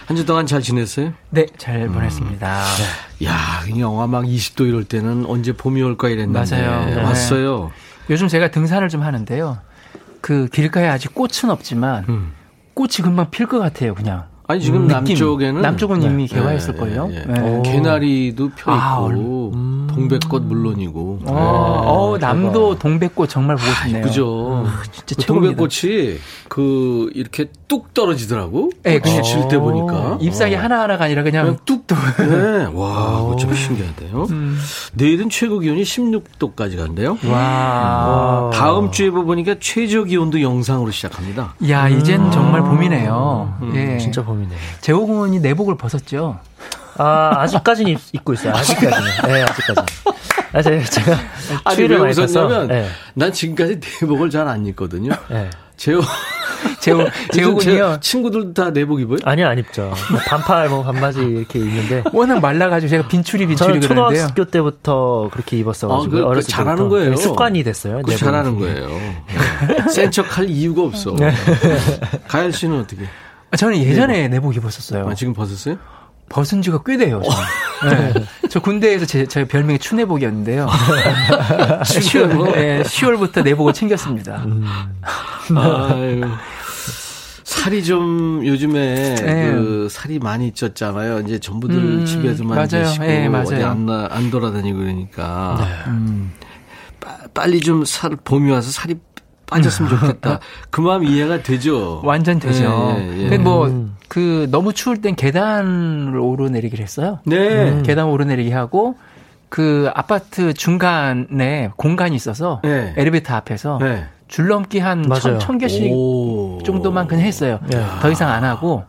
한 주 동안 잘 지냈어요?
네, 잘 보냈습니다.
야, 이 영하 막 20도 이럴 때는 언제 봄이 올까 이랬는데.
맞아요. 네.
왔어요.
요즘 제가 등산을 좀 하는데요. 그 길가에 아직 꽃은 없지만
음.
꽃이 금방 필 것 같아요, 그냥.
아니, 지금
느낌.
남쪽에는.
남쪽은 이미
네,
개화했을걸요.
예, 예.
네.
개나리도 펴
아,
있고, 동백꽃 물론이고.
어, 어, 남도 동백꽃 정말 보고 싶네요.
그죠.
진짜
그. 동백꽃이 그 이렇게 뚝 떨어지더라고.
네,
꽃이
그냥-
질때 보니까.
잎사귀 하나 하나가 아니라 그냥,
그냥 뚝뚝. 네. 와, 그거 좀 신기하대요. 내일은 최고 기온이 16도까지 간대요.
와.
다음 주에 보니까 최저 기온도 영상으로 시작합니다.
야, 이젠 정말 봄이네요. 예.
진짜 봄 이네.
재호군이 내복을 벗었죠.
아, 아직까지는 입, 입고 있어요. 아직까지는. 네, 아직까지는. 아, 제가, 제가
아니,
추위를
왜. 웃었냐면,
네,
난 지금까지 내복을 잘 안 입거든요.
네.
재호,
재호, 재호군이요.
친구들도 다 내복 입어요?
아니요, 안 입죠. 뭐 반팔, 뭐 반바지 이렇게 입는데.
워낙 말라가지고 제가 빈출이
저는
빈출이 그러는데요.
초등학교 때부터 그렇게 입었어가지고
아, 그- 그
어렸을
잘하는
때부터
거예요.
습관이 됐어요. 내복이.
잘하는 거예요. 네. 센척 할 이유가 없어.
네.
가열 씨는 어떻게?
아, 저는 예전에 내복 입었었어요.
아, 지금 벗었어요?
벗은 지가 꽤 돼요. 저는. 네. 저 군대에서 제, 제 별명이 추내복이었는데요. 10월, 네, 10월부터 내복을 챙겼습니다.
음.
아유. 살이 좀 요즘에
네.
그 살이 많이 쪘잖아요. 이제 전부들
음,
집에서만
맞아요.
쉬고
네, 맞아요.
어디 안, 나- 안 돌아다니고 그러니까
음.
빠- 빨리 좀 살 봄이 와서 살이 빠졌으면 좋겠다. 그 마음 이해가 되죠.
완전 되죠.
예, 예.
근데 뭐,
음.
그, 너무 추울 땐 계단을 오르내리기를 했어요.
네.
계단 오르내리기 하고, 그 아파트 중간에 공간이 있어서,
네.
엘리베이터 앞에서
네.
줄넘기 한 천. 천 개씩
오.
정도만 그냥 했어요.
예.
더 이상 안 하고.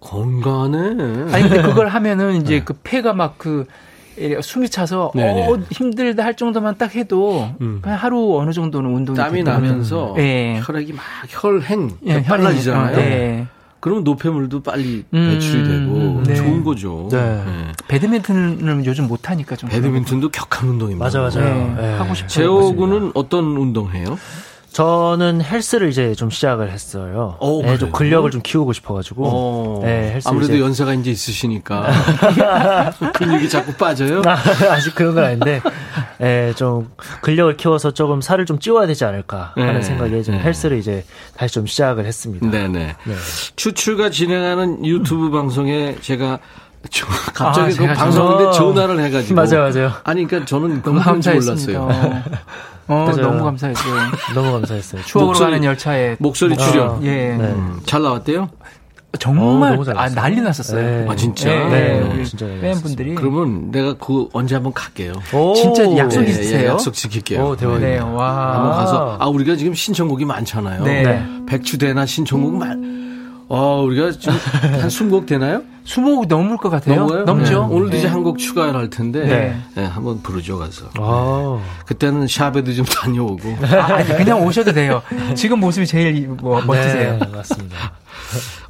건강하네.
아니, 근데 그걸 하면은 이제 그 폐가 막 그, 숨이 차서
네네.
어, 힘들다 할 정도만 딱 해도
음.
그냥 하루 어느 정도는 운동이
땀이. 나면서
예.
혈액이 막 혈행
예,
빨라지잖아요.
예.
그러면 노폐물도 빨리
음,
배출이 되고
네.
좋은 거죠.
네.
네.
배드민턴을 요즘 못 하니까 좀
배드민턴도 격한 운동입니다.
맞아, 맞아요.
네,
네.
하고 싶어요.
재호군은 어떤 운동해요?
저는 헬스를 이제 좀 시작을 했어요.
오,
네, 좀? 근력을 좀 키우고 싶어가지고.
어,
네, 헬스
아무래도
이제-
연세가 이제 있으시니까 근육이 자꾸 빠져요.
아직 그런 건 아닌데, 예, 좀 근력을 키워서 조금 살을 좀 찌워야 되지 않을까 하는
네,
생각에 좀
네.
헬스를 이제 다시 좀 시작을 했습니다.
네네.
네.
추추가 진행하는 유튜브 방송에 제가 저- 갑자기
아,
그 방송인데
저-
전화를 해가지고
맞아요, 맞아요.
아니 그러니까 저는 줄
감사했습니다.
몰랐어요.
어. 너무 감사했어요.
너무 감사했어요.
추억으로
목소리-
가는 열차에
목소리
아,
출연
예.
네.
음, 잘 나왔대요?
정말
어, 너무 잘
아. 난리 났었어요.
네.
아 진짜.
예,
네,
예, 우리
진짜 잘
팬분들이
그러면 내가 그 언제 한번 갈게요.
오,
진짜 약속이
예,
있으세요?
예, 약속 지킬게요.
오, 대박이다.
네,
한번
와.
가서 아 우리가 지금 신청곡이 많잖아요.
네.
네.
백추대나 신청곡 많. 어 우리가 지금 한 20곡 되나요?
수목 넘을 것 같아요.
넘어요?
넘죠.
네. 오늘도 이제
네.
한곡 추가를 할 텐데
네.
네, 한번 부르죠 가서.
아,
그때는 샵에도 좀 다녀오고.
아, 아니, 그냥 오셔도 돼요. 지금 모습이 제일 뭐, 멋지세요.
네, 맞습니다.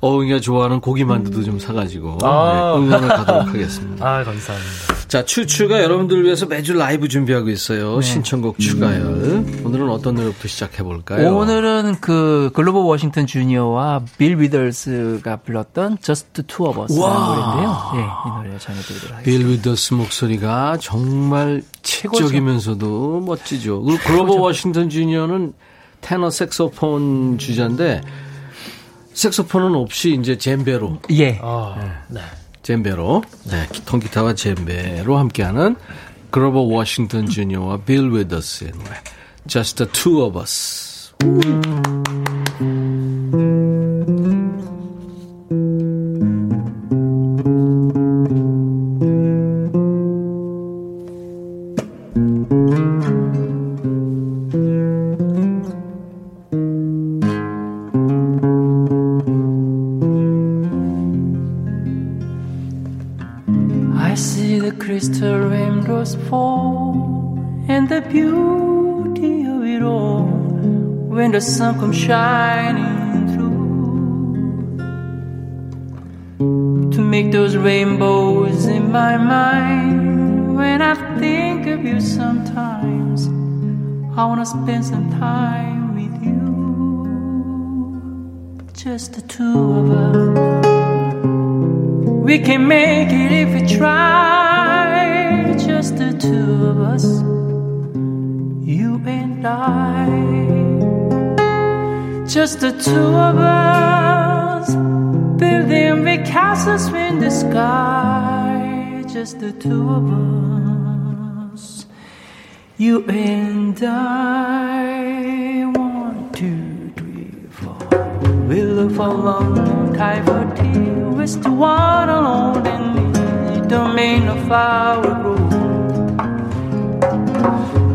어흥이가 좋아하는 고기 만두도 좀 사가지고
아.
네, 응원을 가도록 하겠습니다.
아, 감사합니다.
자, 추추가 여러분들을 위해서 매주 라이브 준비하고 있어요. 신청곡 추가열. 오늘은 어떤 노래부터 시작해 볼까요?
오늘은 그 그로버 워싱턴 주니어와 빌 위더스가 불렀던 Just Two of
와.
노래인데요. 예, 이 노래 전해드리도록 하겠습니다.
빌 위더스 목소리가 정말 재즈적이면서도 멋지죠. 그리고 그로버 워싱턴 주니어는 테너 색소폰 주자인데 색소폰은 없이 이제 젬베로
예.
젬베로 네, 통기타와 젬베로 함께하는 글로벌 워싱턴 주니어와 빌 위더스의 노래 Just the Two of Us.
Sun comes shining through. To make those rainbows in my mind. When I think of you sometimes I wanna spend some time with you. Just the two of us. We can make it if we try, Just the two of us, building big castles in the sky. Just the two of us, you and I. One, two, three, four. We look for long time for tea. Wish the one alone and me. It don't mean no.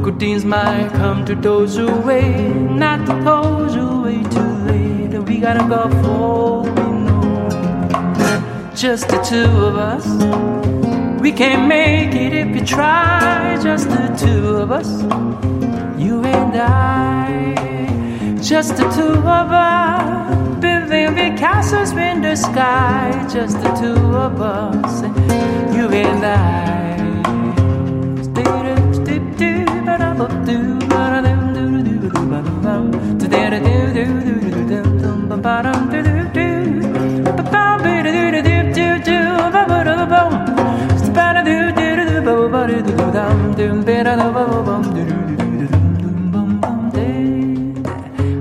Good things might come to those who wait, not to those who. Gotta go for we know. Just the two of us. We can't make it if we try. Just the two of us. You and I. Just the two of us. Building big castles in the sky. Just the two of us. You and I.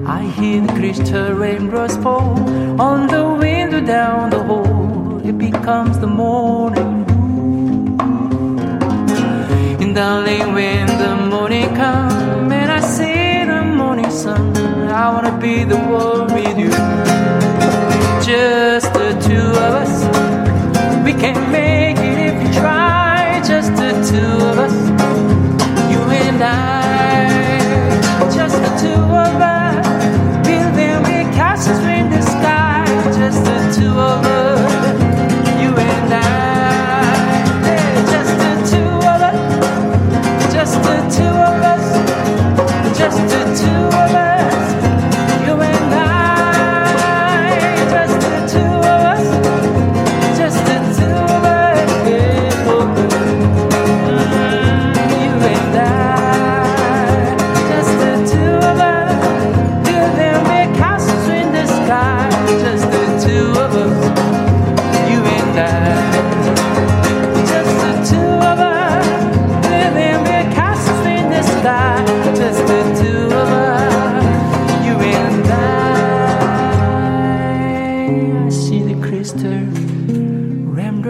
I hear the crystal rainbows fall on the window down the hall. It becomes the morning in the lane when the morning comes sun. I wanna be the one with you. Just the two of us. We can make it if we try. Just the two of us. You and I. Just the two of us.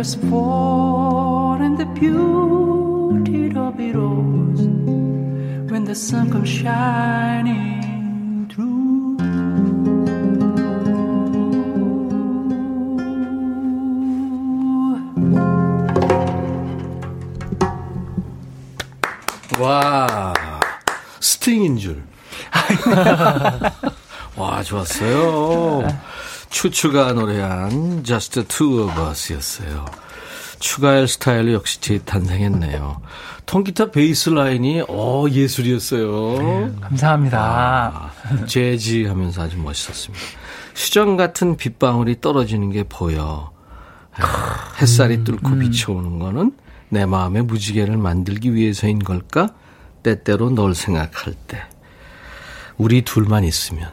raindrops fall and the beauty of it all when the sun comes shining through.
와, 스팅인 줄. 와, 좋았어요. 추추가 노래한 Just Two of Us였어요. 추가할 스타일로 역시 재탄생했네요. 통기타 베이스 라인이 어 예술이었어요.
감사합니다.
아, 재즈 하면서 아주 멋있었습니다. 수정 같은 빗방울이 떨어지는 게 보여. 에, 햇살이 뚫고 비춰오는 거는 내 마음의 무지개를 만들기 위해서인 걸까? 때때로 널 생각할 때. 우리 둘만 있으면.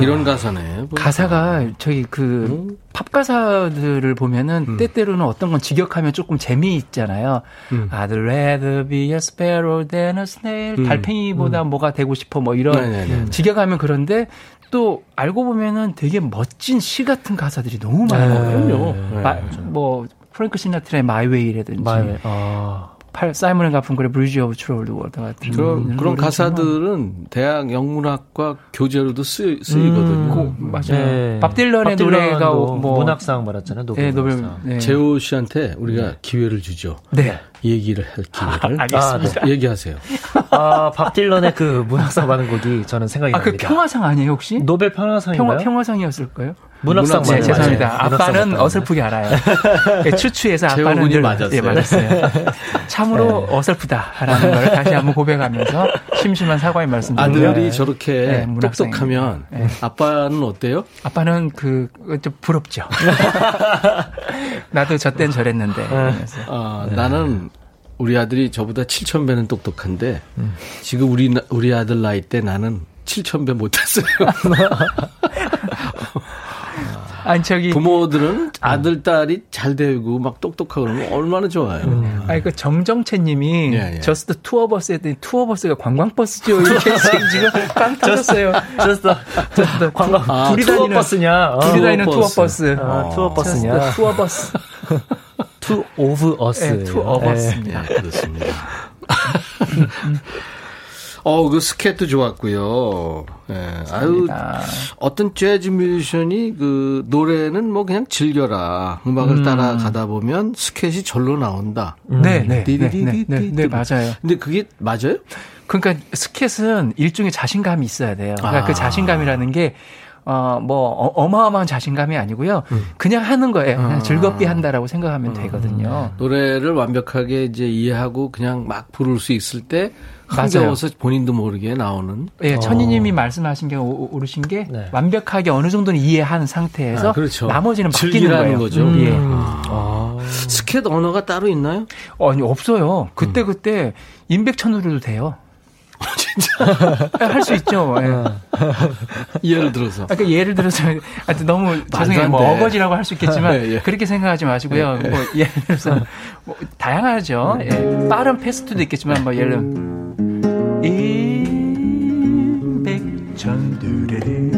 이런 가사네. 보니까.
가사가 저기 그 팝 가사들을 보면은 때때로는 어떤 건 직역하면 조금 재미있잖아요.
음.
I'd rather be a sparrow than a snail. 달팽이보다 뭐가 되고 싶어 뭐 이런
네네네.
직역하면 그런데 또 알고 보면은 되게 멋진 시 같은 가사들이 너무 많아요.
그럼요.
마- 뭐 프랭크 시나트라의 My Way라든지
마음에 아.
팔- 사이먼 가펑클의 Bridge Over Troubled Water 같은
그런,
이런
그런
노래지만
가사들은 대학 영문학과 교재로도 쓰, 쓰이거든요.
그, 맞아요.
네.
밥 딜런의
밥
노래가 뭐
문학상 받았잖아요. 노벨
네, 노벨
문학상.
네.
재호 씨한테 우리가 기회를 주죠.
네.
얘기를 할 기회를.
알겠습니다.
아, 네. 얘기하세요.
아, 밥 딜런의 그 문학상 받은 곡이 저는 생각이
아, 그
납니다.
평화상 아니에요, 혹시?
노벨 평화상인가요?
평화, 평화상이었을까요?
문학상
문학상
네, 죄송합니다.
문학상
아빠는. 어설프게 알아요. 네, 추추해서 아빠는 늘-
맞았어요.
예, 맞았어요. 참으로 어설프다라는 걸 다시 한번 고백하면서 심심한 사과의 말씀 드리고요.
아들이 저렇게
네.
똑똑하면
네.
아빠는 어때요?
아빠는 그 좀 부럽죠. 나도 저땐 저랬는데.
아, 나는 우리 아들이 저보다 7천 배는 똑똑한데 지금 우리 나- 우리 아들 나이 때 나는 7천 배 못했어요.
아니 저기
부모들은 아들 딸이 잘 되고 막 똑똑하고 그러면 얼마나 좋아요.
아니 그 정정채님이
예, 예.
Just Two of Us 했더니 투어버스가 관광버스죠 이렇게 지금 빵 터졌어요.
Just Just 관광
아,
둘이 다니는
버스냐? 어.
둘이 다니는
투어버스.
투어버스.
아, 투어 버스냐?
Just Two
of Us. Two of Us.
네, 투어버스입니다.
예, 그렇습니다. 어, 그 스캣 좋았고요. 예. 아유,
아,
어떤 재즈 뮤지션이 그 노래는 뭐 그냥 즐겨라. 음악을 따라가다 보면 스캣이 절로 나온다.
네, 네, 네, 네, 네,
디디디디디.
네, 맞아요.
근데 그게 맞아요?
그러니까 스켓은 일종의 자신감이 있어야 돼요. 그러니까
아.
그 자신감이라는 게 어, 뭐, 어, 어마어마한 자신감이 아니고요.
음.
그냥 하는 거예요.
아.
그냥 즐겁게 한다라고 생각하면 되거든요.
노래를 완벽하게 이제 이해하고 그냥 막 부를 수 있을 때 흥겨워서 본인도 모르게 나오는.
예, 천희님이 말씀하신 게 오- 오르신 게
네.
완벽하게 어느 정도는 이해한 상태에서
아, 그렇죠.
나머지는 바뀌는.
거죠.
예.
아. 스케트 언어가 따로 있나요?
어, 아니 없어요. 그때 그때 임백천으로도 돼요.
진짜.
할 수 있죠. 예.
예를 들어서.
아까 예를 들어서 하여튼 너무 죄송해요. 안뭐
돼.
어거지라고 할 수 있겠지만
예, 예.
그렇게 생각하지 마시고요. 뭐 예를 들어서 뭐 다양하죠. 예. 빠른 패스트도 있겠지만 뭐 예를 임백천 두레레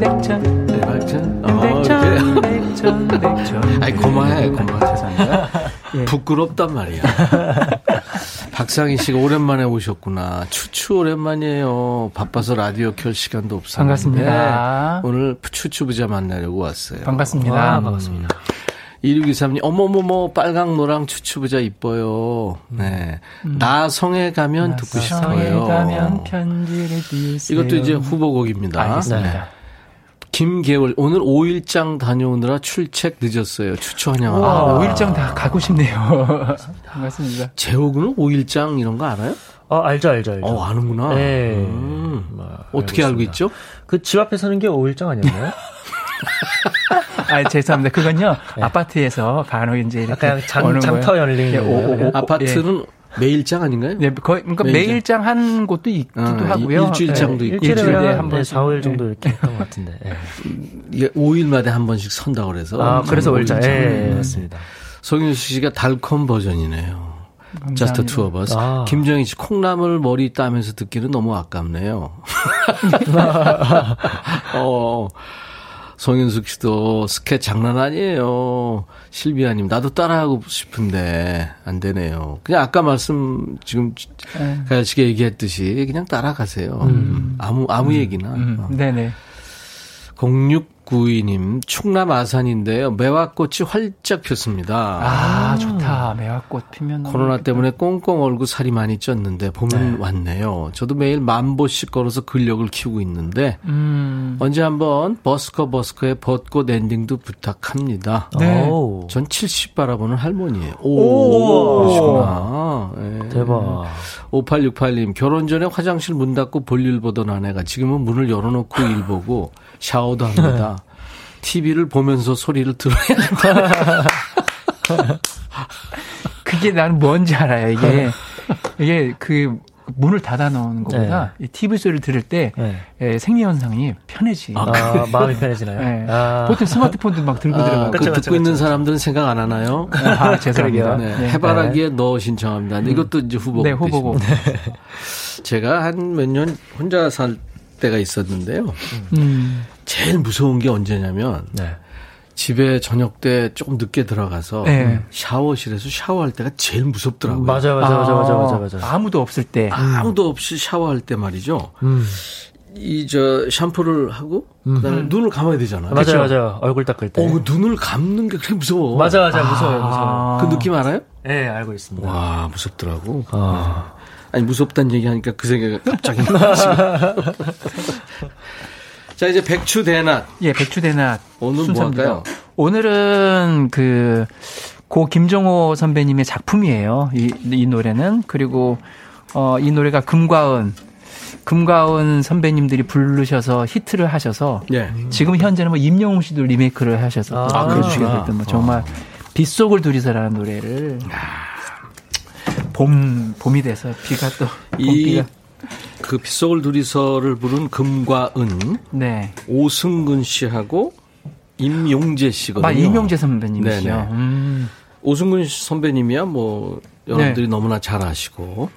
백천
네? 어,
백천
이렇게.
백천 백천
아이, 고마해, 고마해.
죄송합니다. 예.
부끄럽단 말이야. 박상희 씨가 오랜만에 오셨구나. 추추 오랜만이에요. 바빠서 라디오 켤 시간도 없었는데.
반갑습니다.
오늘 추추 부자 만나려고 왔어요.
반갑습니다.
아, 반갑습니다.
2623님, 어머머머, 빨강, 노랑 추추부자 이뻐요. 네. 나성에 가면 듣고
성에
싶어요.
가면 편지를 띄우세요.
이것도 이제 후보곡입니다.
알겠습니다.
네. 김계월, 오늘 5일장 다녀오느라 출첵 늦었어요. 환영합니다.
와, 5일장 다 가고 싶네요. 반갑습니다.
재호군은 5일장 이런 거 알아요?
어, 알죠, 알죠, 알죠.
어, 아는구나.
네.
음.
뭐,
어떻게 알고. 있죠?
그 집 앞에 사는 게 5일장 아니었나요?
아, 죄송합니다. 그건요, 아파트에서 간혹 이제 이렇게
약간 장, 장터. 열리는
예, 오,
아파트는 매일장 아닌가요?
네, 거의, 그러니까
매일장.
매일장 한 곳도 있기도
아,
하고요.
일주일장도
네,
있고.
일주일에 한,
한
네,
번씩.
4일 정도 이렇게 했던 것 같은데. 예.
이게 5일마다 한 번씩 선다 그래서.
아, 그래서
음,
올자.
오일장.
예, 맞습니다.
송윤수 씨가 달콤 버전이네요. Just Two of Us.
아.
김정희 씨 콩나물 머리 따면서 듣기는 너무 아깝네요. 어, 송윤숙 씨도 스캣 장난 아니에요. 실비아님 나도 따라하고 싶은데 안 되네요. 그냥 아까 말씀 지금
네.
가연 씨가 얘기했듯이 그냥 따라가세요. 아무 아무 얘기나.
음,
어.
네네.
0692님 충남 아산인데요. 매화꽃이 활짝 폈습니다.
아, 좋다. 매화꽃 피면.
코로나
좋겠다.
때문에 꽁꽁 얼고 살이 많이 쪘는데 봄은 왔네요. 저도 매일 만 보씩 걸어서 근력을 키우고 있는데
음.
언제 한번 버스커 버스커의 벚꽃 엔딩도 부탁합니다.
네.
오,
전 70 바라보는 할머니예요.
오.
오, 그러시구나. 예.
대박.
5868님, 결혼 전에 화장실 문 닫고 볼일 보던 아내가 지금은 문을 열어놓고 일 보고 샤워도 합니다. TV를 보면서 소리를 들어야 한다.
그게 나는 뭔지 알아요. 이게 이게 그 문을 닫아 놓은 것보다 이 TV 소리를 들을 때
네.
예, 생리 현상이 편해지.
아, 마음이 편해지나요?
네.
아.
보통 스마트폰도 막 들고
아,
들어가고.
그
그쵸,
듣고
그쵸,
있는
그쵸.
사람들은 생각 안 하나요?
아, 죄송합니다.
네,
네.
해바라기에 너 신청합니다. 근데 이것도 이제 후보.
네, 후보고.
제가 한 몇 년 혼자 살 때가 있었는데요.
음.
제일 무서운 게 언제냐면
네.
집에 저녁 때 조금 늦게 들어가서
네.
샤워실에서 샤워할 때가 제일 무섭더라고요.
맞아, 맞아, 맞아, 맞아, 맞아, 맞아.
아무도 없을 때.
아무도 없이 샤워할 때 말이죠.
음.
이저 샴푸를 하고 그다음에 눈을 감아야 되잖아요.
맞아요, 맞아요. 얼굴 닦을 때.
어, 그 눈을 감는 게 그렇게 무서워.
맞아, 맞아, 무서워요, 무서워.
그 느낌 알아요?
네, 알고 있습니다.
와 무섭더라고.
아.
아니 무섭다는 얘기하니까 그 생각이 갑자기 나왔어요. 자 이제 백추 대낮
예, 백추 대낮.
오늘 뭐
순서입니다.
할까요?
오늘은 그, 고 김종호 선배님의 작품이에요. 이, 이 노래는. 그리고, 어, 이 노래가 금과은, 금과은 선배님들이 부르셔서 히트를 하셔서
예.
지금 현재는 뭐 임영웅 씨도 리메이크를 하셔서
아,
그러시게
그렇구나.
됐던 뭐 정말 빗속을 둘이서라는 노래를 봄 봄이 돼서 비가
또이
봄비가
그 빗속을 둘이서를 부른 금과 은
네.
오승근 씨하고 임용재 씨거든요.
아, 이명재 선배님이시요. 음.
오승근 선배님이야 뭐 여러분들이 너무나 잘 아시고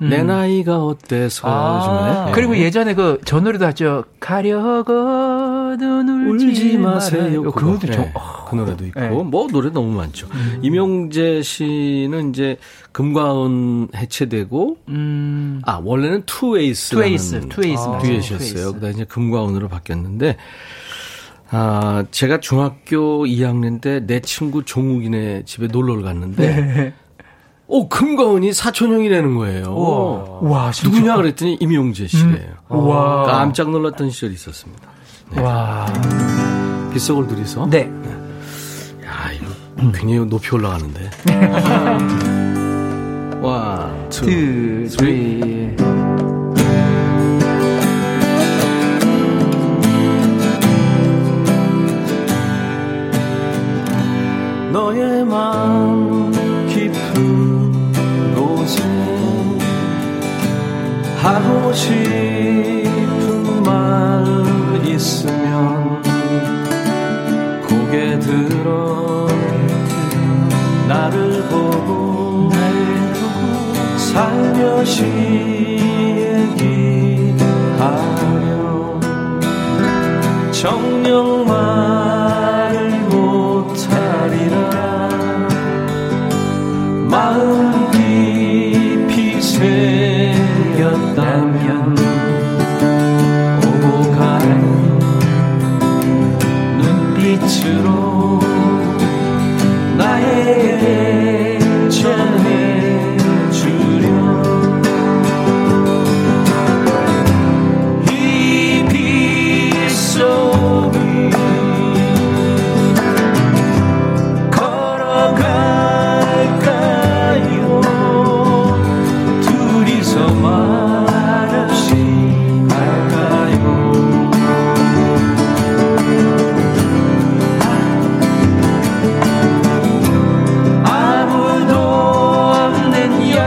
내 나이가 어때서
아.
요즘에
그리고 예전에 그 저 노래도 하죠. 가려거든 울지,
울지 마세요.
그 노래도
네, 좀그 노래도 있고
네. 음.
뭐 노래 너무 많죠. 임용재 씨는 이제 금과은 해체되고
음.
아 원래는 투에이스
투에이스, 투에이스 맞아요.
듀엣이었어요. 그다음에 이제 금과은으로 바뀌었는데 아 제가 중학교 2학년 때 내 친구 종욱이네 집에 놀러를 갔는데
네.
오 금과은이 사촌형이라는 거예요.
와, 진짜?
누구냐 그랬더니 임용재 씨래요.
와.
깜짝 놀랐던 시절이 있었습니다.
와.
빗속을 둘이서
네.
야, 이거 굉장히 높이 올라가는데. 원, 투,
투, 쓰리.
너의 마음 하고 싶은 말 있으면 고개 들어 나를 보고 살며시 얘기하며 말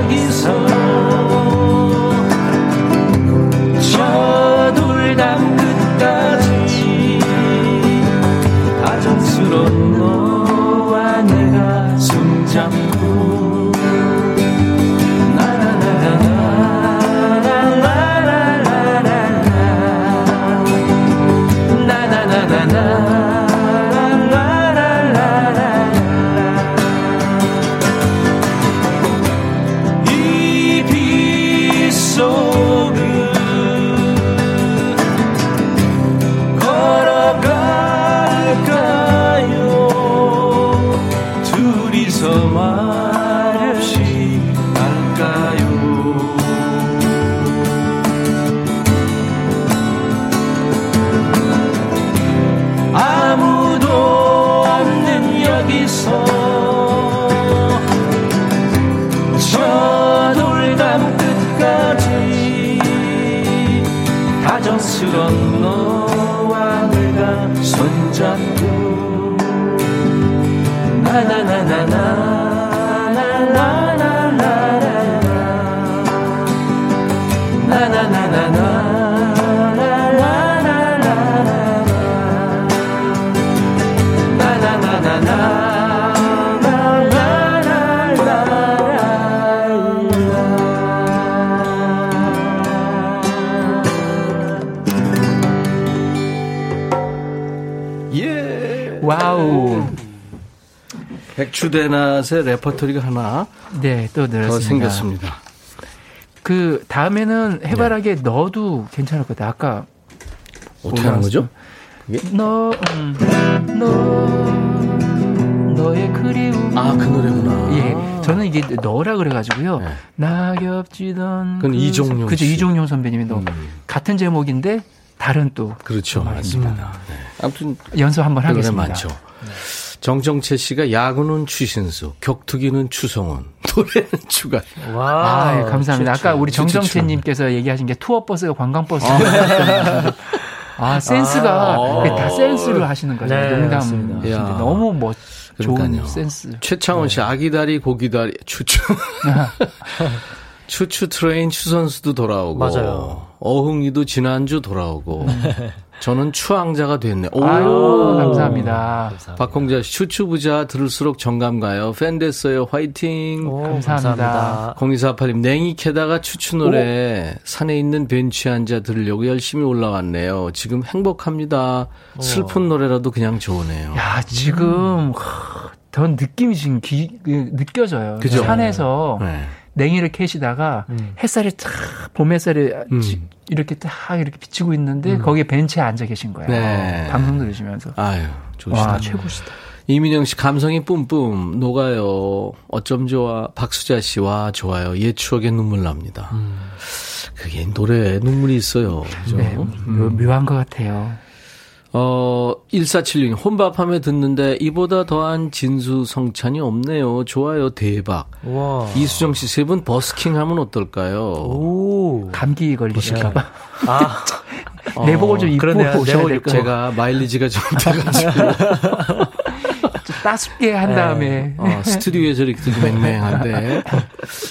없는 백추대낮의 레퍼토리가 하나
네,
또더
늘었습니다.
생겼습니다.
그 다음에는 해바라기에 넣어도 괜찮을 것 같아요. 아까
어떻게 하는 거죠?
너, 음, 너, 너의 그리움.
아, 그 노래구나.
예, 저는 이게 너라 그래가지고요.
네.
낙엽지던.
그건 이종용
그죠,
씨.
이종용 선배님이 너
음.
같은 제목인데 다른 또
그렇죠. 맞습니다. 네. 아무튼
연습 한번
그
하겠습니다.
많죠. 정정채 씨가 야구는 추신수, 격투기는 추성훈, 노래는 추가.
와.
아, 예, 감사합니다. 아까 우리
추, 추,
정정채님께서 얘기하신 게 투어 버스가 관광버스. 아, 센스가
아.
다 센스를 하시는 거죠.
네,
농담. 너무 멋, 좋은
그러니까요.
센스.
최창원 씨, 아기다리, 고기다리, 추추. 추추 train 추선수도 돌아오고.
맞아요.
어흥이도 지난주 돌아오고. 저는 추앙자가 됐네. 오.
아유, 감사합니다.
박홍자 씨, 추추 부자 들을수록 정감 가요. 팬 됐어요. 화이팅.
오,
감사합니다.
0248님, 냉이 캐다가 추추 노래 산에 있는 벤치에 앉아 들으려고 열심히 올라왔네요. 지금 행복합니다. 슬픈 노래라도 그냥 좋으네요.
야, 지금, 하, 더 느낌이 지금 기, 그, 느껴져요.
그죠?
산에서
네.
냉이를 캐시다가
음.
햇살이 탁, 봄 햇살이
음.
지- 이렇게 딱 이렇게 비치고 있는데 거기에 벤치에 앉아 계신 거예요.
네.
방송 들으시면서.
아유, 좋으시다.
와, 최고시다.
이민영 씨 감성이 뿜뿜 녹아요. 어쩜 좋아. 박수자 씨 와 좋아요. 옛 추억에 눈물 납니다. 그게 노래에 눈물이 있어요. 그죠?
네, 묘, 묘한 것 같아요.
어, 1476 혼밥함에 듣는데 이보다 더한 진수 성찬이 없네요. 좋아요. 대박.
와.
이수정 씨 세 분 버스킹 하면 어떨까요?
오.
감기 걸리실까 봐.
아,
내복을 좀 입고
그러네요.
오셔야
내복
될
입고.
것 같아요.
제가 마일리지가 좀 돼가지고
좀 따숩게 한 다음에.
어, 스튜디오에서 이렇게 맹맹한데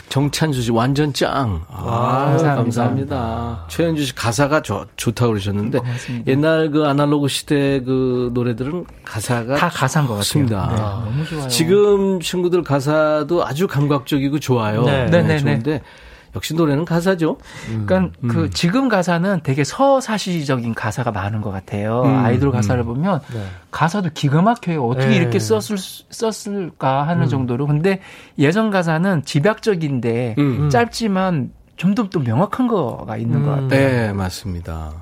정찬수 씨 완전 짱. 아,
감사합니다.
감사합니다. 최현주 씨 가사가 좋, 좋다고 그러셨는데
고맙습니다.
옛날 그 아날로그 시대 그 노래들은 가사가
다 가사인 것 같아요.
좋습니다.
네, 너무 좋아요.
지금 친구들 가사도 아주 감각적이고 좋아요.
네.
네, 네, 네.
좋은데 역시 노래는 가사죠.
그러니까 그 지금 가사는 되게 서사시적인 가사가 많은 것 같아요.
음,
아이돌 가사를 보면
네.
가사도 기가 막혀요. 어떻게
네.
이렇게 썼을, 수- 썼을까 하는 정도로. 근데 예전 가사는 집약적인데
음.
짧지만 좀더또 명확한 거가 있는 것 같아요.
네, 맞습니다.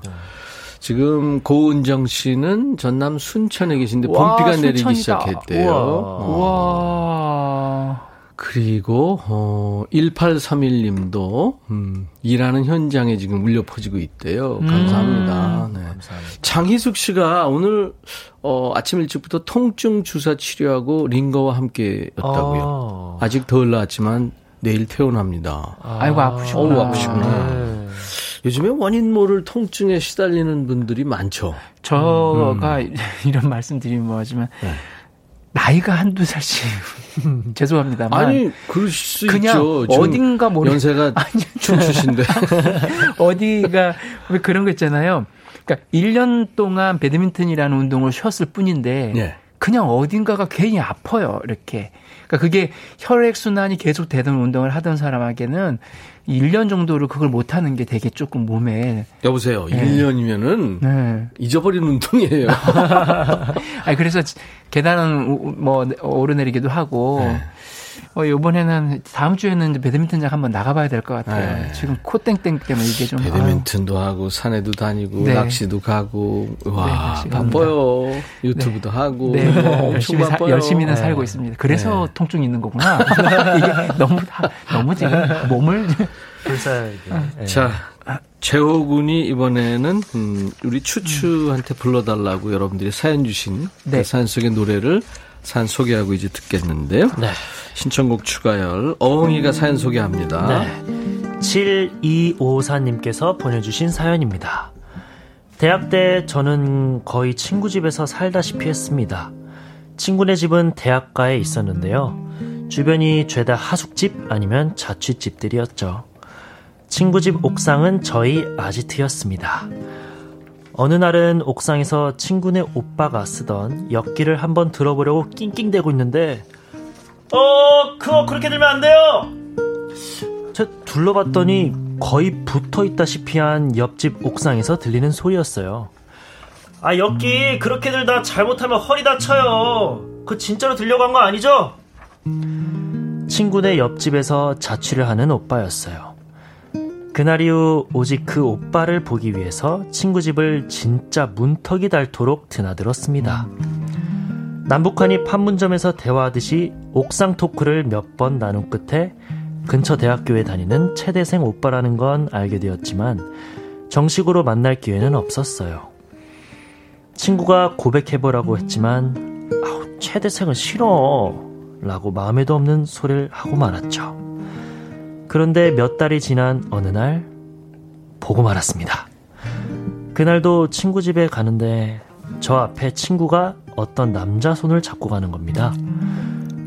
지금 고은정 씨는 전남 순천에 계신데
와,
봄비가 내리기
순천이다.
시작했대요.
우와.
어.
와.
그리고 어 1831님도 음, 일하는 현장에 지금 울려 퍼지고 있대요. 감사합니다. 네. 장희숙 씨가 오늘 어 아침 일찍부터 통증 주사 치료하고 링거와 함께였다고요.
아.
아직 덜 나았지만 내일 퇴원합니다.
아이고, 아프시구나.
어우, 아프시구나.
네.
요즘에 원인 모를 통증에 시달리는 분들이 많죠.
저가 이런 말씀 드리면 뭐하지만
음. 네.
나이가 한두 살씩 죄송합니다만
아니, 그럴 수
그냥
있죠.
어딘가 모르
연세가 춘추신데.
어디가 왜 그런 거 있잖아요. 그러니까 1년 동안 배드민턴이라는 운동을 쉬었을 뿐인데
네.
그냥 어딘가가 괜히 아파요. 이렇게. 그러니까 그게 혈액 순환이 계속 되던 운동을 하던 사람에게는 1년 정도를 그걸 못 하는 게 되게 조금 몸에
여보세요.
네.
1년이면은
네.
잊어버린 운동이에요.
아니 그래서 계단은 우- 뭐 오르내리기도 하고
네.
어 이번에는 다음 주에는 이제 배드민턴장 한번 나가봐야 될 것 같아요.
네.
지금 코땡땡 때문에 이게 좀
배드민턴도 하고 산에도 다니고
네.
낚시도 가고 와
네, 낚시 갑니다.
바빠요. 유튜브도 하고
네,
뭐
열심히, 사,
바빠요.
열심히는
네.
살고 있습니다. 그래서
네.
통증 이 있는 거구나. 이게 너무 다- 너무 지금 몸을
불사하게. 네.
자 재호 군이 이번에는 음, 우리 추추한테 불러달라고 여러분들이 사연 주신
네.
그 사연 속의 노래를 사연 소개하고 이제 듣겠는데요.
네.
신청곡 추가열 어흥이가 사연 소개합니다.
네. 7254님께서 보내주신 사연입니다. 대학 때 저는 거의 친구 집에서 살다시피 했습니다. 친구네 집은 대학가에 있었는데요. 주변이 죄다 하숙집 아니면 자취집들이었죠. 친구 집 옥상은 저희 아지트였습니다. 어느 날은 옥상에서 친구네 오빠가 쓰던 엿기를 한번 들어보려고 낑낑대고 있는데 어 그거 그렇게 들면 안 돼요 저 둘러봤더니 거의 붙어 있다시피 한 옆집 옥상에서 들리는 소리였어요. 아, 엽기 그렇게 들다 잘못하면 허리 다쳐요. 그 진짜로 들려고 한 거 아니죠? 친구네 옆집에서 자취를 하는 오빠였어요. 그날 이후 오직 그 오빠를 보기 위해서 친구 집을 진짜 문턱이 닳도록 드나들었습니다. 남북한이 판문점에서 대화하듯이 옥상 토크를 몇 번 나눈 끝에 근처 대학교에 다니는 최대생 오빠라는 건 알게 되었지만 정식으로 만날 기회는 없었어요. 친구가 고백해보라고 했지만 아우 최대생은 싫어 라고 마음에도 없는 소리를 하고 말았죠. 그런데 몇 달이 지난 어느 날 보고 말았습니다. 그날도 친구 집에 가는데 저 앞에 친구가 어떤 남자 손을 잡고 가는 겁니다.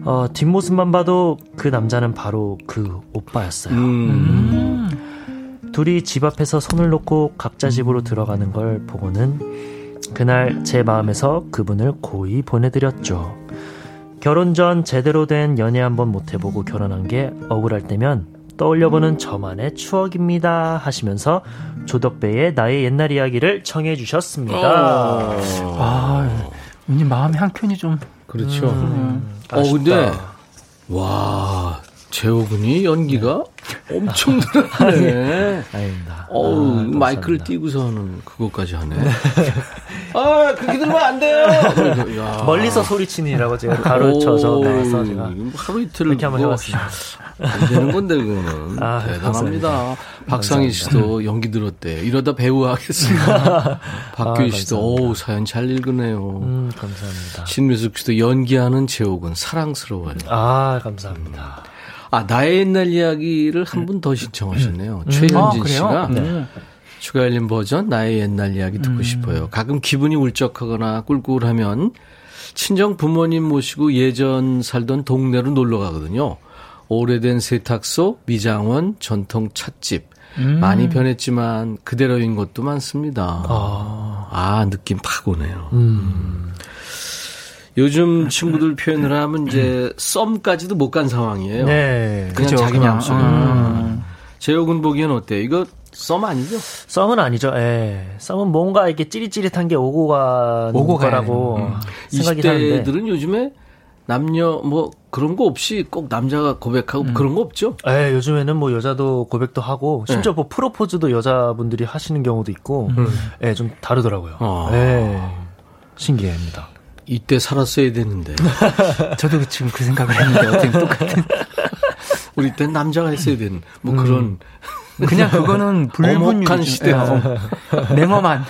어, 뒷모습만 봐도 그 남자는 바로 그 오빠였어요.
음.
둘이 집 앞에서 손을 놓고 각자 집으로 들어가는 걸 보고는 그날 제 마음에서 그분을 고이 보내드렸죠. 결혼 전 제대로 된 연애 한번 못 해보고 결혼한 게 억울할 때면 떠올려보는 저만의 추억입니다 하시면서 조덕배의 나의 옛날 이야기를 청해 주셨습니다.
아, 왠지 마음이 한켠이 좀
그렇죠.
음,
어, 근데, 와, 재호군이 연기가 엄청 늘었네.
아닙니다.
어우,
아,
마이크를. 띄고서는 그것까지 하네. 아, 그렇게 들으면 안 돼요! 야.
멀리서 소리치니라고 제가 가르쳐서
오,
나와서 제가
하루 이틀
이렇게 한번
뭐
해봤습니다.
안 되는 건데, 그거는.
아,
대단합니다. 박상희 씨도 연기 들었대요. 이러다 배우 하겠습니다. 박규희
아,
씨도,
감사합니다.
어우, 사연 잘 읽으네요.
음, 감사합니다.
신미숙 씨도 연기하는 제옥은 사랑스러워요.
아, 감사합니다.
아, 나의 옛날 이야기를 한 분 더 신청하셨네요.
아,
최현진
그래요?
씨가
네.
추가 열린 버전 나의 옛날 이야기 듣고 싶어요. 가끔 기분이 울적하거나 꿀꿀하면 친정 부모님 모시고 예전 살던 동네로 놀러 가거든요. 오래된 세탁소, 미장원, 전통 찻집. 많이 변했지만 그대로인 것도 많습니다. 아, 느낌 팍 오네요. 요즘 친구들 표현을 하면 이제 썸까지도 못 간 상황이에요.
네.
그냥
그죠,
자기 마음속에.
음.
재혁은 보기엔 어때요? 이거 썸 아니죠?
썸은 아니죠. 예. 썸은 뭔가 이렇게 찌릿찌릿한 게 오고 가는
오고
거라고
되는,
생각이 하는데.
20대들은 요즘에 남녀 뭐 그런 거 없이 꼭 남자가 고백하고 그런 거 없죠?
예, 요즘에는 뭐 여자도 고백도 하고 심지어
네.
뭐 프로포즈도 여자분들이 하시는 경우도 있고 예, 좀 다르더라고요.
어.
예. 신기합니다.
이때 살았어야 되는데
저도 그- 지금 그 생각을 했는데 어떻게 똑같은
우리 때 남자가 했어야 되는 뭐 그런
그냥 그거는 불분율
엄혹한 시대.
냉엄한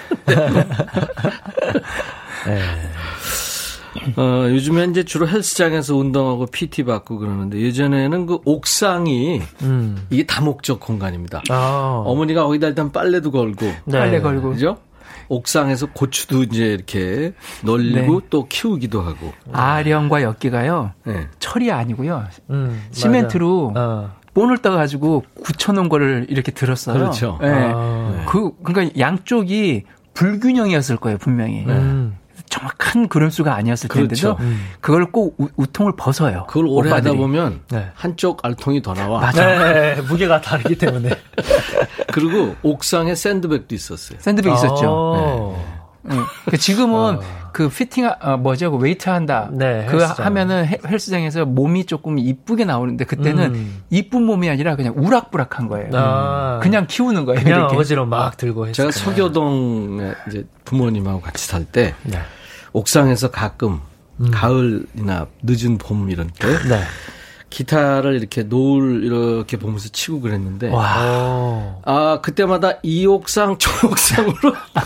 어, 요즘에 이제 주로 헬스장에서 운동하고 PT 받고 그러는데 예전에는 그 옥상이
음.
이게 다목적 공간입니다.
아.
어머니가 거기다 일단 빨래도 걸고
네.
빨래 걸고
그죠? 옥상에서 고추도 이제 이렇게 널리고
네.
또 키우기도 하고.
아령과 엿기가요
네.
철이 아니고요
음,
시멘트로.
어.
본을 떠가지고 굳혀놓은 거를 이렇게 들었어요.
그렇죠.
네.
아.
그 그러니까 양쪽이 불균형이었을 거예요 분명히.
음.
정확한 그림수가 아니었을
그렇죠.
텐데도 그걸 꼭 우, 우통을 벗어요.
그걸 오래 하다
오빠들이.
보면
네.
한쪽 알통이 더 나와.
맞아.
네, 무게가 다르기 때문에.
그리고 옥상에 샌드백도 있었어요.
샌드백 있었죠.
어.
응. 그 지금은 그 피팅 아, 뭐죠 그 웨이트 한다.
네,
그
헬스장.
하면은 헬- 헬스장에서 몸이 조금 이쁘게 나오는데 그때는
음.
이쁜 몸이 아니라 그냥 우락부락한 거예요.
아.
그냥 키우는 거예요.
그냥
이렇게.
어거지로 막 들고 했어요.
제가 서교동에 이제 부모님하고 같이 살때
네.
옥상에서 가끔 가을이나 늦은 봄 이런 때
네.
기타를 이렇게 노을 이렇게 보면서 치고 그랬는데
와.
아 그때마다 이 옥상 저 옥상으로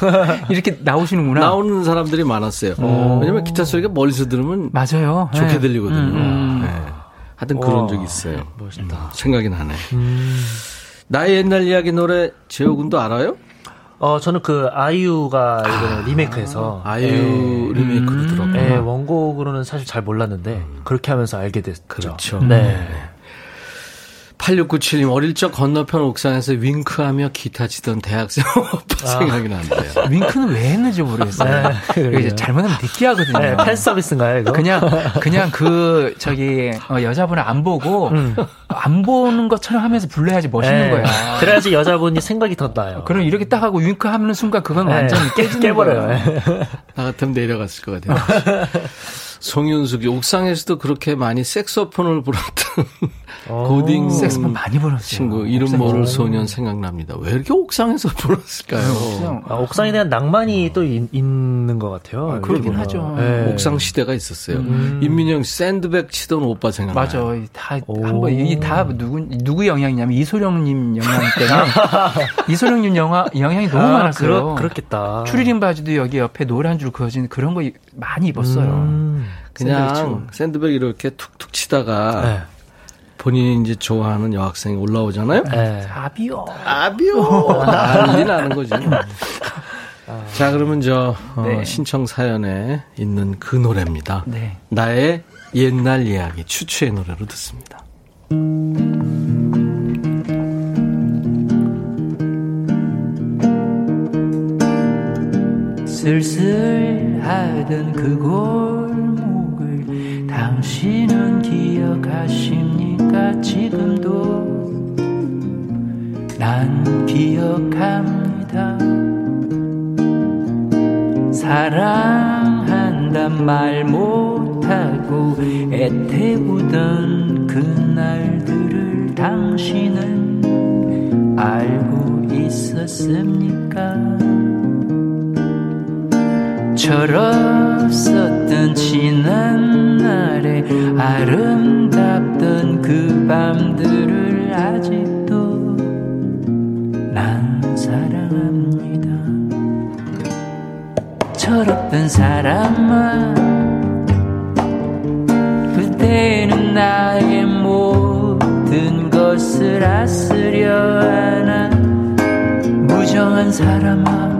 이렇게 나오시는구나.
나오는 사람들이 많았어요. 왜냐면 기타 소리가 멀리서 들으면
맞아요.
좋게
네.
들리거든요.
음.
네. 하여튼 그런
와,
적이 있어요.
멋있다.
생각이 나네.
음.
나의 옛날 이야기 노래 재호군도 알아요?
어, 저는 그 아이유가 이번에 리메이크해서
아이유 리메이크로 들었구나.
예, 원곡으로는 사실 잘 몰랐는데 그렇게 하면서 알게 됐죠.
그렇죠.
네.
8697님 어릴 적 건너편 옥상에서 윙크하며 기타 치던 대학생 오빠 생각이 난대요.
윙크는 왜 했는지 모르겠어요.
네,
이제. 잘못하면 느끼하거든요.
네, 팬 서비스인가요, 이거?
그냥 그냥 그 저기 어, 여자분을 안 보고 안 보는 것처럼 하면서 불러야지 멋있는
네.
거야.
그래야지 여자분이 생각이 더 나요.
그럼 이렇게 딱 하고 윙크하는 순간 그건
네.
완전히 깨지는
깨버려요.
거예요.
나 같으면 내려갔을 것 같아요. 송윤숙이 옥상에서도 그렇게 많이 색소폰을 불었던 고딩
색소폰 많이 불었어요.
친구 이름. 모를 소년 생각납니다. 왜 이렇게 옥상에서 불었을까요?
그냥
아, 옥상에 대한 낭만이 또 있, 는 것 같아요.
아, 그러긴 하죠.
네.
옥상 시대가 있었어요.
음.
임민영 씨 샌드백 치던 오빠 생각나요?
맞아. 다,
오.
한번, 이 다 누구, 누구 영향이냐면 이소룡님 영향 때문에. 이소룡님 영화, 영향이 너무
아,
많았어요.
그렇, 그렇겠다.
추리닝 바지도 여기 옆에 노란 줄 그어진 그런 거 많이 입었어요.
음.
그냥
샌드백
샌드백 이렇게 툭툭 치다가
네.
본인이 이제 좋아하는 여학생이 올라오잖아요.
네.
아비요.
아비오 난리 나는 거지. 자 그러면 저 어,
네.
신청 사연에 있는 그 노래입니다.
네.
나의 옛날 이야기 추추의 노래로 듣습니다.
쓸쓸하던 그 골목을 당신은 기억하십니까? 지금도 난 기억합니다. 사랑한단 말 못하고 애태우던 그날들을 당신은 알고 있었습니까? 철없었던 지난날의 아름답던 그 밤들을 아직도 난 사랑합니다. 철없던 사람아 그때는 나의 모든 것을 아스려 하나 무정한 사람아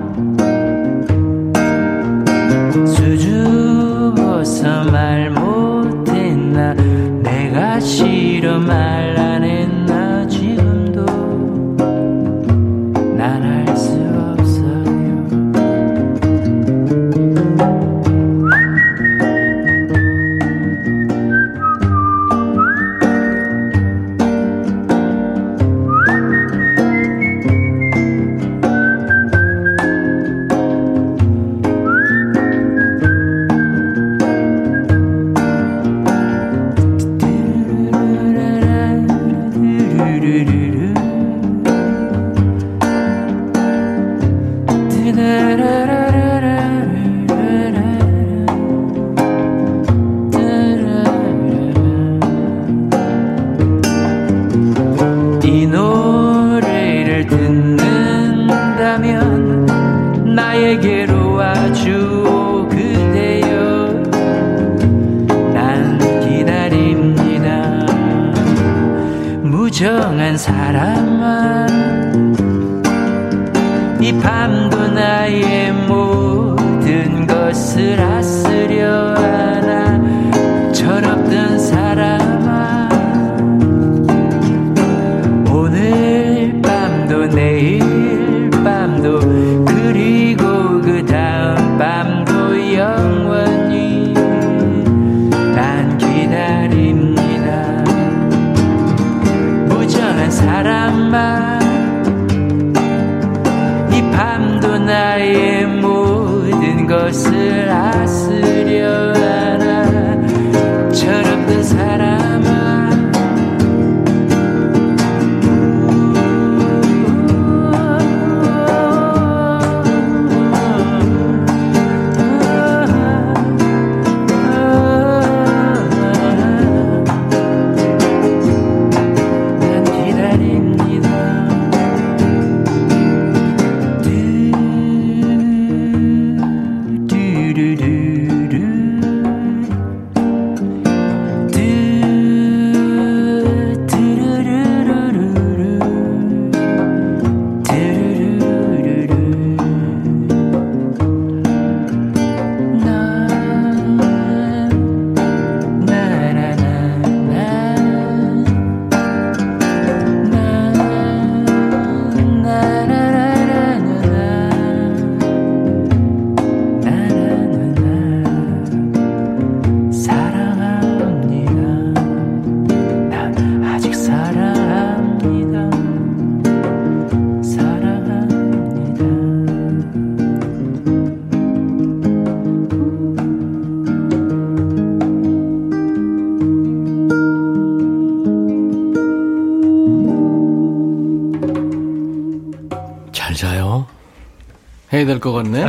될 것 같네.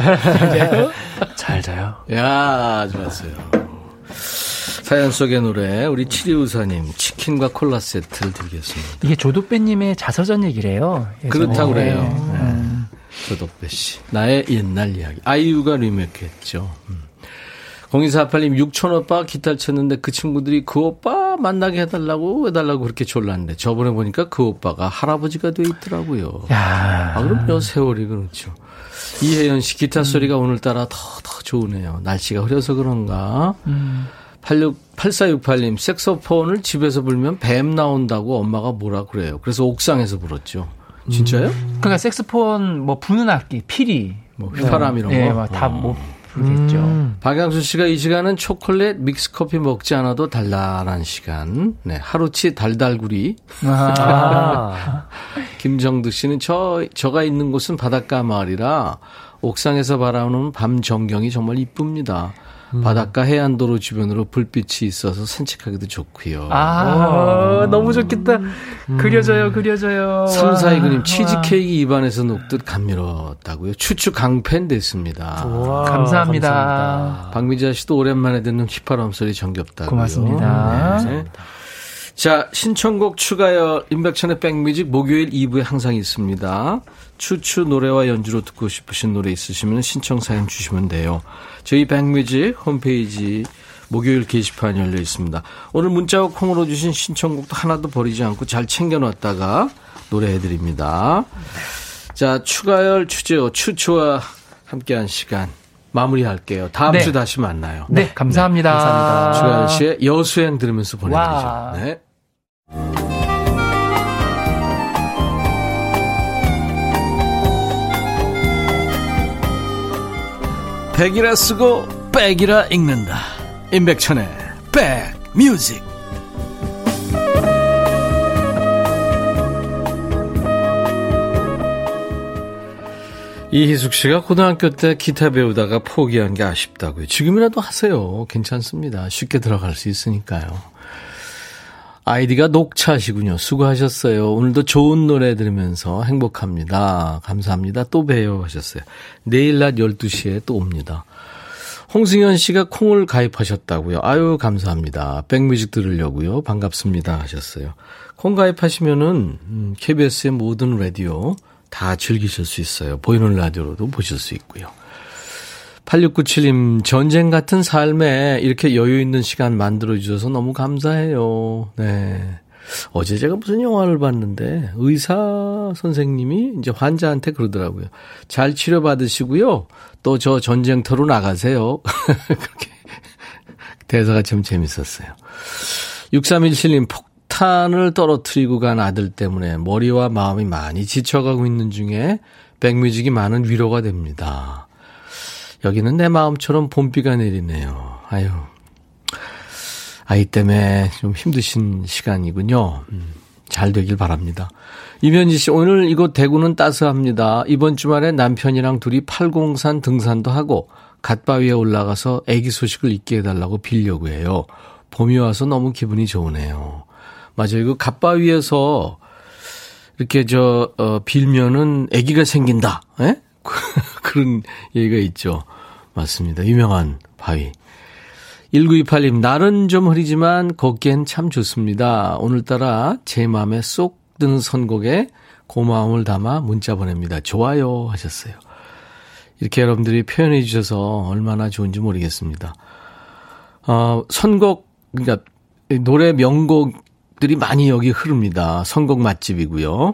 잘 자요.
야, 좋았어요. 사연 속의 노래, 우리 치리우사님, 치킨과 콜라 세트를 드리겠습니다.
이게 조도배님의 자서전 얘기래요.
그렇다고 그래요.
네.
네. 조덕배 씨. 나의 옛날 이야기. 아이유가 리메이크 했죠. 음. 0248님, 육촌 오빠 기타를 쳤는데 그 친구들이 그 오빠 만나게 해달라고 해달라고 그렇게 졸랐는데 저번에 보니까 그 오빠가 할아버지가 돼 있더라고요.
야.
아, 그럼요. 세월이 그렇죠. 이혜연 씨 기타 소리가 오늘따라 더, 더 좋으네요. 날씨가 흐려서 그런가. 86, 8468님, 색소폰을 집에서 불면 뱀 나온다고 엄마가 뭐라 그래요. 그래서 옥상에서 불었죠. 진짜요?
그러니까 색스폰 뭐 부는 악기, 피리,
뭐 휘파람 이런
예,
거?
뭐다못 부르겠죠.
박양수 씨가 이 시간은 초콜릿 믹스 커피 먹지 않아도 달달한 시간. 네, 하루치 달달구리.
아,
김정득 씨는 저, 저가 있는 곳은 바닷가 마을이라 옥상에서 바라보는 밤 전경이 정말 이쁩니다. 바닷가 해안도로 주변으로 불빛이 있어서 산책하기도 좋고요.
아, 너무 좋겠다. 그려져요, 그려져요.
342그님
와.
치즈케이크 입안에서 녹듯 감미로웠다고요. 추추 강팬 됐습니다.
우와,
감사합니다.
박미자 씨도 오랜만에 듣는 휘파람 소리 정겹다고요.
고맙습니다.
네. 자, 신청곡 추가열 임백천의 백뮤직 목요일 2부에 항상 있습니다. 추추 노래와 연주로 듣고 싶으신 노래 있으시면 신청 사연 주시면 돼요. 저희 백뮤직 홈페이지 목요일 게시판 열려 있습니다. 오늘 문자와 콩으로 주신 신청곡도 하나도 버리지 않고 잘 챙겨놨다가 노래해드립니다. 자, 추가열 추재호 추추와 함께한 시간 마무리할게요. 다음
네.
주 다시 만나요.
네, 감사합니다.
감사합니다.
추가열 씨의 여수행 들으면서 보내드리죠.
와.
네. 백이라 쓰고 백이라 읽는다. 임백천의 백뮤직. 이희숙 씨가 고등학교 때 기타 배우다가 포기한 게 아쉽다고요. 지금이라도 하세요. 괜찮습니다. 쉽게 들어갈 수 있으니까요. 아이디가 녹차시군요. 수고하셨어요. 오늘도 좋은 노래 들으면서 행복합니다. 감사합니다. 또 봬요 하셨어요. 내일 낮 12시에 또 옵니다. 홍승현 씨가 콩을 가입하셨다고요. 아유, 감사합니다. 백뮤직 들으려고요. 반갑습니다. 하셨어요. 콩 가입하시면은, 음, KBS의 모든 라디오 다 즐기실 수 있어요. 보이는 라디오로도 보실 수 있고요. 8697님, 전쟁 같은 삶에 이렇게 여유 있는 시간 만들어주셔서 너무 감사해요. 네. 어제 제가 무슨 영화를 봤는데, 의사 선생님이 이제 환자한테 그러더라고요. 잘 치료받으시고요. 또 저 전쟁터로 나가세요. 그렇게. 대사가 참 재밌었어요. 6317님, 폭탄을 떨어뜨리고 간 아들 때문에 머리와 마음이 많이 지쳐가고 있는 중에 백뮤직이 많은 위로가 됩니다. 여기는 내 마음처럼 봄비가 내리네요. 아유. 아이 때문에 좀 힘드신 시간이군요. 음, 잘 되길 바랍니다. 이면지 씨, 오늘 이곳 대구는 따스합니다. 이번 주말에 남편이랑 둘이 팔공산 등산도 하고 갓바위에 올라가서 애기 소식을 잊게 해달라고 빌려고 해요. 봄이 와서 너무 기분이 좋으네요. 맞아요. 그 갓바위에서 이렇게 저, 어, 빌면은 아기가 생긴다. 예? 그런 얘기가 있죠. 맞습니다. 유명한 바위. 1928님, 날은 좀 흐리지만 걷기엔 참 좋습니다. 오늘따라 제 마음에 쏙 드는 선곡에 고마움을 담아 문자 보냅니다. 좋아요 하셨어요. 이렇게 여러분들이 표현해 주셔서 얼마나 좋은지 모르겠습니다. 어, 선곡, 그러니까 노래 명곡들이 많이 여기 흐릅니다. 선곡 맛집이고요.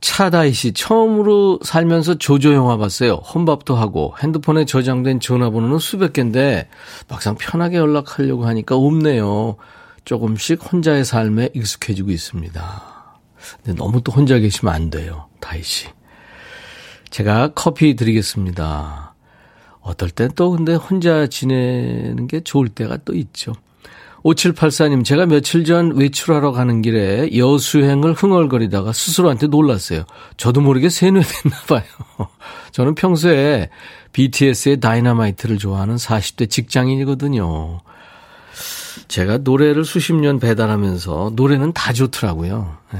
차다이 씨, 처음으로 살면서 조조 영화 봤어요. 혼밥도 하고 핸드폰에 저장된 전화번호는 수백 개인데 막상 편하게 연락하려고 하니까 없네요. 조금씩 혼자의 삶에 익숙해지고 있습니다. 근데 너무 또 혼자 계시면 안 돼요. 다이 씨. 제가 커피 드리겠습니다. 어떨 땐 또 근데 혼자 지내는 게 좋을 때가 또 있죠. 5784님, 제가 며칠 전 외출하러 가는 길에 여수행을 흥얼거리다가 스스로한테 놀랐어요. 저도 모르게 세뇌됐나 봐요. 저는 평소에 BTS의 다이너마이트를 좋아하는 40대 직장인이거든요. 제가 노래를 수십 년 배달하면서 노래는 다 좋더라고요. 예.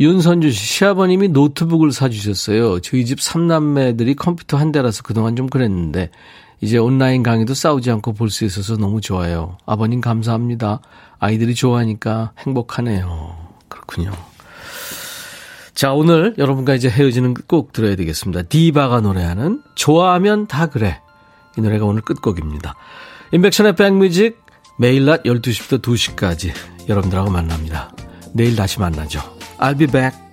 윤선주 씨, 시아버님이 노트북을 사주셨어요. 저희 집 삼남매들이 컴퓨터 한 대라서 그동안 좀 그랬는데, 이제 온라인 강의도 싸우지 않고 볼 수 있어서 너무 좋아요. 아버님 감사합니다. 아이들이 좋아하니까 행복하네요. 그렇군요. 자, 오늘 여러분과 이제 헤어지는 꼭 들어야 되겠습니다. 디바가 노래하는 좋아하면 다 그래. 이 노래가 오늘 끝곡입니다. 인백션의 백뮤직 매일 낮 12시부터 2시까지 여러분들하고 만납니다. 내일 다시 만나죠. I'll be back.